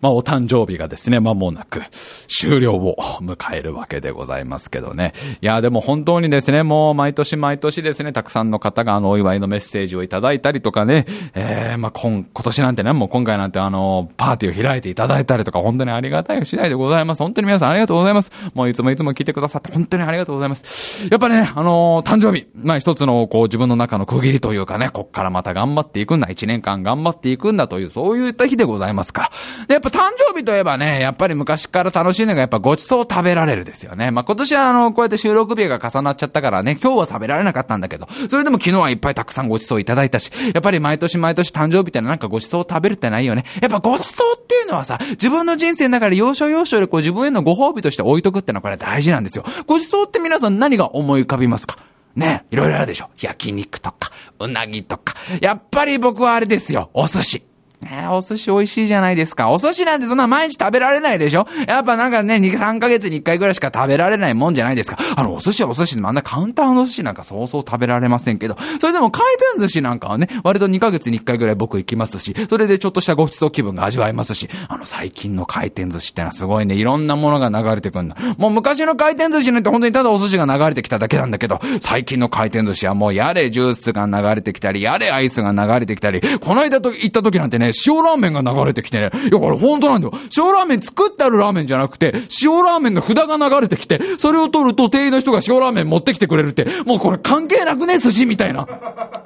まあ、お誕生日がですね、間もなく終了を迎えるわけでございますけどね。いや、でも本当にですね、もう毎年毎年ですね、たくさんの方があの、お祝いのメッセージをいただいたりとかね、えー、まあ、今、今年なんてね、もう今回なんてあの、パーティーを開いていただいたりとか、本当にありがたい次第でございます。本当に皆さんありがとうございます。もういつもいつも聞いてくださって本当にありがとうございます。やっぱりね、あの誕生日、まあ一つのこう自分の中の区切りというかね、こっからまた頑張っていくんだ、一年間頑張っていくんだという、そういういった日でございますから。で、やっぱ誕生日といえばね、やっぱり昔から楽しいのがやっぱごちそう食べられるですよね。まあ、今年はあの、こうやって収録日が重なっちゃったからね、今日は食べられなかったんだけど、それでも昨日はいっぱいたくさんごちそういただいたし、やっぱり毎年毎年誕生日ってなんかごちそう食べるってないよね。やっぱごちそうっていうのはさ、自分の人生の中で要所要所でこう自分へのご褒美として置いとくってのはこれ大事なんですよ。ごちそうって皆さん何が思い浮かびますか？ねいろいろあるでしょ焼肉とか、うなぎとか。やっぱり僕はあれですよ、お寿司。ねお寿司美味しいじゃないですか。お寿司なんてそんな毎日食べられないでしょ？やっぱなんかね、2、3ヶ月に1回ぐらいしか食べられないもんじゃないですか。あの、お寿司はお寿司であんなカウンターの寿司なんかそうそう食べられませんけど、それでも回転寿司なんかはね、割と2ヶ月に1回ぐらい僕行きますし、それでちょっとしたごちそう気分が味わえますし、あの、最近の回転寿司ってのはすごいね、いろんなものが流れてくるんだ。もう昔の回転寿司なんて本当にただお寿司が流れてきただけなんだけど、最近の回転寿司はもうやれジュースが流れてきたり、やれアイスが流れてきたり、この間と行った時なんてね、塩ラーメンが流れてきてね。いや、これ本当なんだよ。塩ラーメン作ってあるラーメンじゃなくて、塩ラーメンの札が流れてきて、それを取ると店員の人が塩ラーメン持ってきてくれるって、もうこれ関係なくね、寿司みたいな。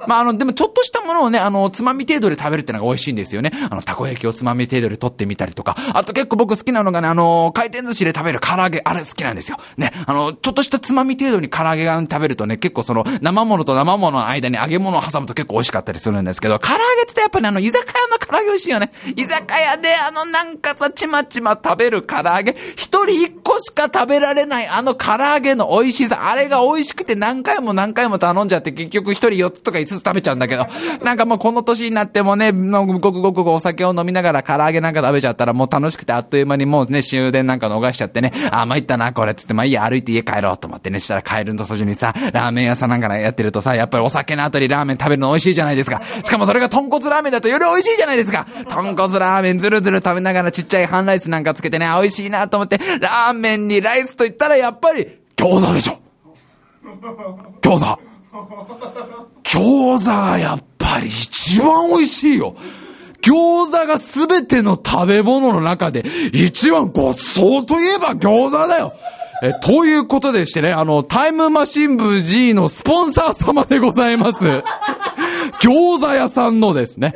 まあ、あの、でもちょっとしたものをね、あの、つまみ程度で食べるってのが美味しいんですよね。あの、たこ焼きをつまみ程度で取ってみたりとか。あと結構僕好きなのがね、あの、回転寿司で食べる唐揚げ、あれ好きなんですよ。ね、あの、ちょっとしたつまみ程度に唐揚げが食べるとね、結構その、生物と生物の間に揚げ物を挟むと結構美味しかったりするんですけど、唐揚げってやっぱりあの、居酒屋の唐揚げ美味しいよね。居酒屋であのなんかさ、ちまちま食べる唐揚げ、一人一個しか食べられないあの唐揚げの美味しさ、あれが美味しくて何回も何回も頼んじゃって結局一人四つとか五つ食べちゃうんだけど、[laughs] なんかもうこの年になってもね、ごくごくお酒を飲みながら唐揚げなんか食べちゃったらもう楽しくてあっという間にもうね、終電なんか逃しちゃってね、あ、参ったな、これ、つって、まあいいや、歩いて家帰ろうと思ってね、したら帰るの途中にさ、ラーメン屋さんなんかやってるとさ、やっぱりお酒の後にラーメン食べるの美味しいじゃないですか。しかもそれが豚骨ラーメンだとより美味しいじゃないですか。豚骨ラーメンずるずる食べながらちっちゃい半ライスなんかつけてね、美味しいなと思って、ラーメンにライスと言ったらやっぱり、餃子でしょ。餃子。[laughs] 餃子がやっぱり一番美味しいよ餃子がすべての食べ物の中で一番ごちそうといえば餃子だよえ、ということでしてね、あの、タイムマシン部 G のスポンサー様でございます。[laughs] 餃子屋さんのですね、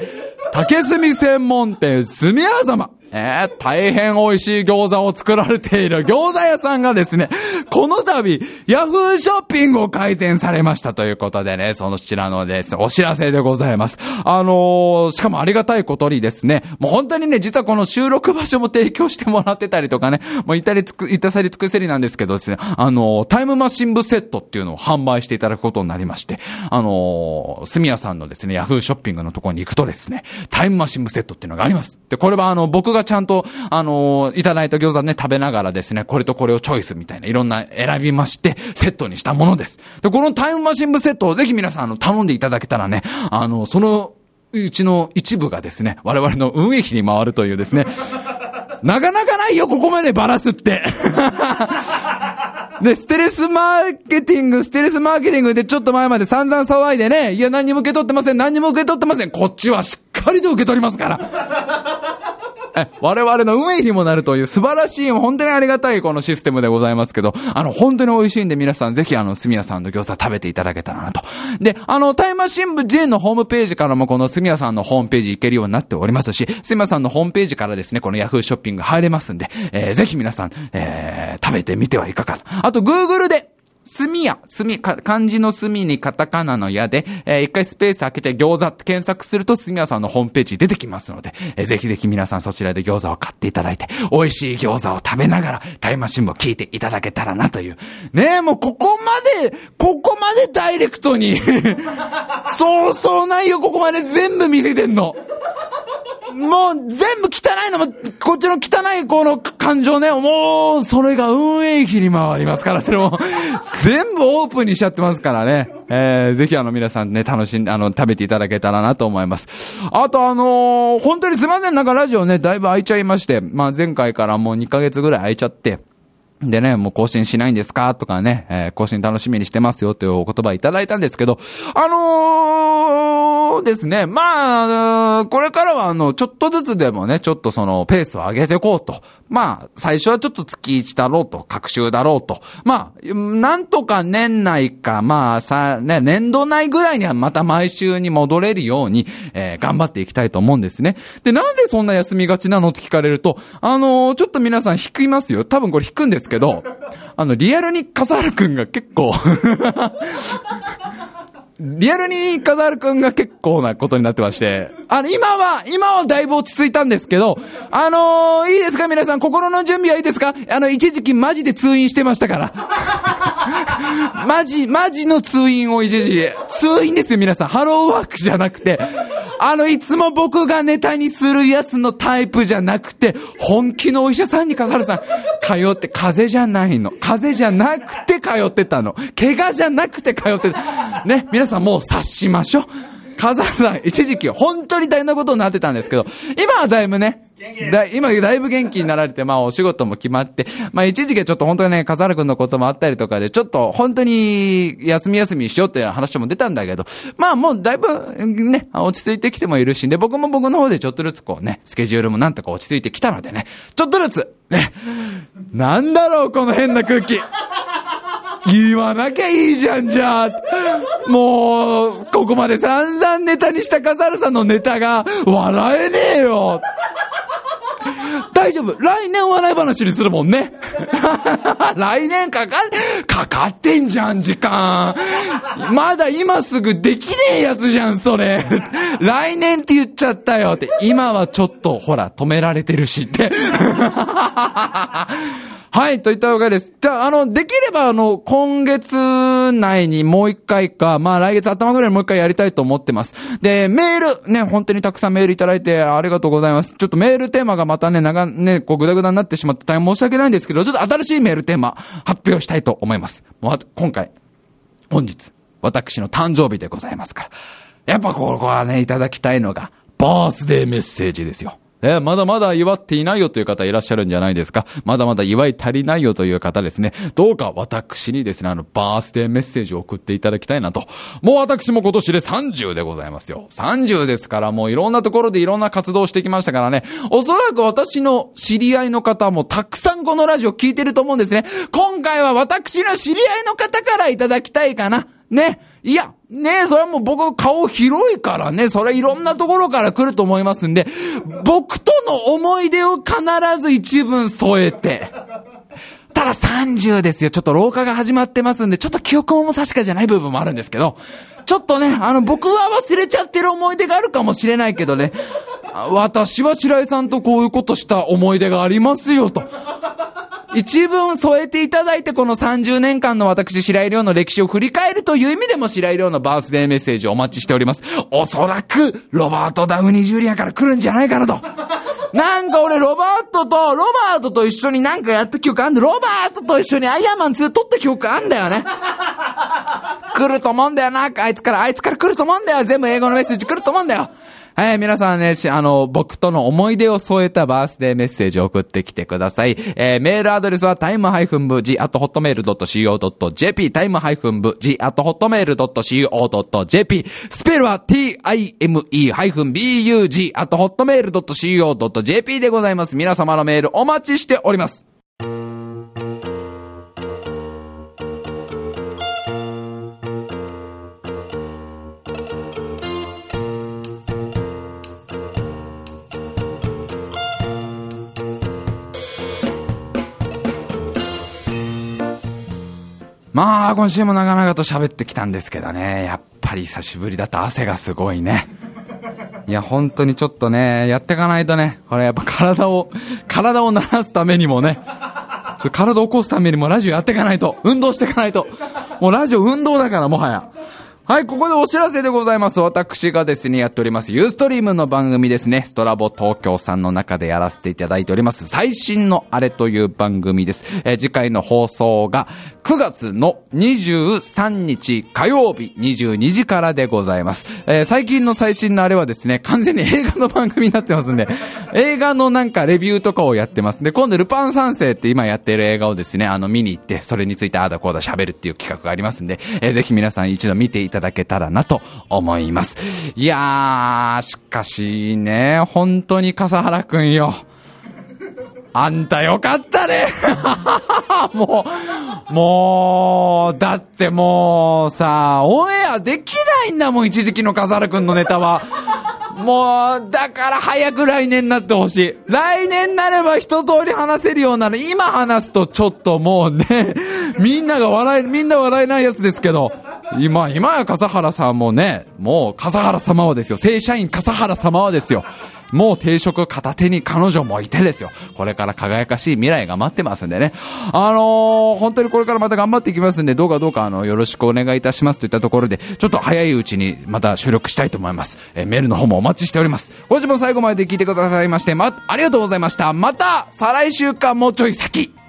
竹炭専門店、すみや様。えー、大変美味しい餃子を作られている餃子屋さんがですね、この度、ヤフーショッピングを開店されましたということでね、そのちらのですね、お知らせでございます。あのー、しかもありがたいことにですね、もう本当にね、実はこの収録場所も提供してもらってたりとかね、もういたりつく、いたさりつくせりなんですけどですね、あのー、タイムマシン部セットっていうのを販売していただくことになりまして、あのー、すみやさんのですね、ヤフーショッピングのところに行くとですね、タイムマシン部セットっていうのがあります。で、これはあの、僕がちゃんと、あのー、いただいた餃子ね、食べながらですね、これとこれをチョイスみたいな、いろんな選びまして、セットにしたものです。で、このタイムマシン部セットをぜひ皆さん、あの、頼んでいただけたらね、あの、その、うちの一部がですね、我々の運営費に回るというですね、[laughs] なかなかないよ、ここまでバラすって。[laughs] で、ステレスマーケティング、ステレスマーケティングでちょっと前まで散々騒いでね、いや、何にも受け取ってません、何にも受け取ってません。こっちはしっかりと受け取りますから。[laughs] 我々の運営にもなるという素晴らしい、本当にありがたいこのシステムでございますけど、あの、本当に美味しいんで皆さんぜひあの、すみやさんの餃子食べていただけたらなと。で、あの、タイマー新聞 J のホームページからもこのすみやさんのホームページ行けるようになっておりますし、すみやさんのホームページからですね、この Yahoo ショッピング入れますんで、えー、ぜひ皆さん、えー、食べてみてはいかがか。あと、Google で、すみや、すみ、か、漢字のすみにカタカナのやで、えー一回スペース開けて餃子って検索するとすみやさんのホームページ出てきますので、えーぜひぜひ皆さんそちらで餃子を買っていただいて、美味しい餃子を食べながら、タイマー新聞を聞いていただけたらなという。ねえ、もうここまで、ここまでダイレクトに、[laughs] そうそうないよ、ここまで全部見せてんの。もう全部汚いのも、こっちの汚いこの感情ね、もう、それが運営費に回りますからっても、全部オープンにしちゃってますからね。えー、ぜひあの皆さんね、楽しん、あの、食べていただけたらなと思います。あとあのー本当にすいません、なんかラジオね、だいぶ空いちゃいまして、まあ前回からもう2ヶ月ぐらい空いちゃって、でね、もう更新しないんですか？とかね、えー更新楽しみにしてますよというお言葉いただいたんですけど、あのー、そうですね、まあ、これからはあの、ちょっとずつでもね、ちょっとその、ペースを上げていこうと。まあ、最初はちょっと月1だろうと、各週だろうと。まあ、なんとか年内か、まあさ、ね、年度内ぐらいにはまた毎週に戻れるように、えー頑張っていきたいと思うんですね。で、なんでそんな休みがちなのって聞かれると、あのーちょっと皆さん引きますよ。多分これ引くんですけど、あの、リアルに笠原くんが結構、[laughs] リアルに飾るくんが結構なことになってまして、あの、今は、今はだいぶ落ち着いたんですけど、あのーいいですか？皆さん、心の準備はいいですか？あの、一時期マジで通院してましたから。[laughs] マジ、マジの通院を一時。通院ですよ、皆さん。ハローワークじゃなくて。あの、いつも僕がネタにするやつのタイプじゃなくて、本気のお医者さんに笠原さん、[laughs] 通って、風邪じゃないの。風邪じゃなくて通ってたの。怪我じゃなくて通ってた。ね、皆さんもう察しましょう。笠原さん、一時期本当に大変なことになってたんですけど、今はだいぶね、だ今だいぶ元気になられて、まあお仕事も決まって、まあ一時期ちょっと本当にね、笠原くんのこともあったりとかで、ちょっと本当に休み休みしようっていう話も出たんだけど、まあもうだいぶね、落ち着いてきてもいるし、で、僕も僕の方でちょっとずつこうね、スケジュールもなんとか落ち着いてきたのでね、ちょっとずつ、ね、なんだろう、この変な空気。言わなきゃいいじゃん、じゃあ。もう、ここまで散々ネタにした笠原さんのネタが、笑えねえよ。大丈夫。来年お笑い話にするもんね。[laughs] 来年かか、かかってんじゃん、時間。まだ今すぐできねえやつじゃん、それ。来年って言っちゃったよって。今はちょっと、ほら、止められてるしって。[laughs] はい、といったわけです。じゃあ、あの、できれば、あの、今月内にもう一回か、まあ来月頭ぐらいにもう一回やりたいと思ってます。で、メール、ね、本当にたくさんメールいただいてありがとうございます。ちょっとメールテーマがまたね、長、ね、こう、ぐだぐだになってしまって大変申し訳ないんですけど、ちょっと新しいメールテーマ発表したいと思います。もう今回、本日、私の誕生日でございますから。やっぱここはね、いただきたいのが、バースデーメッセージですよ。えまだまだ祝っていないよという方いらっしゃるんじゃないですか？まだまだ祝い足りないよという方ですね。どうか私にですね、あの、バースデーメッセージを送っていただきたいなと。もう私も今年で30でございますよ。30ですからもういろんなところでいろんな活動してきましたからね。おそらく私の知り合いの方もたくさんこのラジオ聞いてると思うんですね。今回は私の知り合いの方からいただきたいかな。ね。いや、ねそれはもう僕顔広いからね、それいろんなところから来ると思いますんで、僕との思い出を必ず一文添えて、ただ30ですよ。ちょっと老化が始まってますんで、ちょっと記憶も確かじゃない部分もあるんですけど、ちょっとね、あの、僕は忘れちゃってる思い出があるかもしれないけどね、私は白井さんとこういうことした思い出がありますよ、と。一文添えていただいて、この30年間の私、白井亮の歴史を振り返るという意味でも、白井亮のバースデーメッセージをお待ちしております。おそらく、ロバート・ダウニー・ジュリアから来るんじゃないかなと。なんか俺、ロバートと、ロバートと一緒になんかやった記憶あんだ。ロバートと一緒にアイアンマン2撮った記憶あんだよね。来ると思うんだよな。あいつから、あいつから来ると思うんだよ。全部英語のメッセージ来ると思うんだよ。はい、皆さんね、あの、僕との思い出を添えたバースデーメッセージを送ってきてください。えー、メールアドレスは time-v-g-hotmail.co.jp time-v-g-hotmail.co.jp スペルは time-bug-hotmail.co.jp でございます。皆様のメールお待ちしております。まあ、今週も長々と喋ってきたんですけどね、やっぱり久しぶりだと汗がすごいね。いや、本当にちょっとね、やっていかないとね、これやっぱ体を、体を慣らすためにもね、体を起こすためにもラジオやっていかないと、運動していかないと。もうラジオ運動だから、もはや。はい、ここでお知らせでございます。私がですね、やっております、ユーストリームの番組ですね、ストラボ東京さんの中でやらせていただいております、最新のあれという番組です。えー次回の放送が9月の23日火曜日22時からでございます。えー最近の最新のあれはですね、完全に映画の番組になってますんで、[laughs] 映画のなんかレビューとかをやってます。で、今度ルパン三世って今やってる映画をですね、あの見に行って、それについてああだこうだ喋るっていう企画がありますんで、えーぜひ皆さん一度見ていただけたらなと思います。いやー、しかしね、本当に笠原くんよ。あんたよかったね [laughs] もう、もう、だってもうさ、オンエアできないんだもん、一時期の笠原くんのネタは。もう、だから早く来年になってほしい。来年になれば一通り話せるようなの。今話すとちょっともうね、みんなが笑え、みんな笑えないやつですけど。今、今や笠原さんもね、もう笠原様はですよ。正社員笠原様はですよ。もう定職片手に彼女もいてですよ。これから輝かしい未来が待ってますんでね。あのー、本当にこれからまた頑張っていきますんで、どうかどうかあの、よろしくお願いいたしますといったところで、ちょっと早いうちにまた収録したいと思います。えメールの方もお待ちしております。今週も最後まで聞いてくださいまして、ま、ありがとうございました。また、再来週かもうちょい先。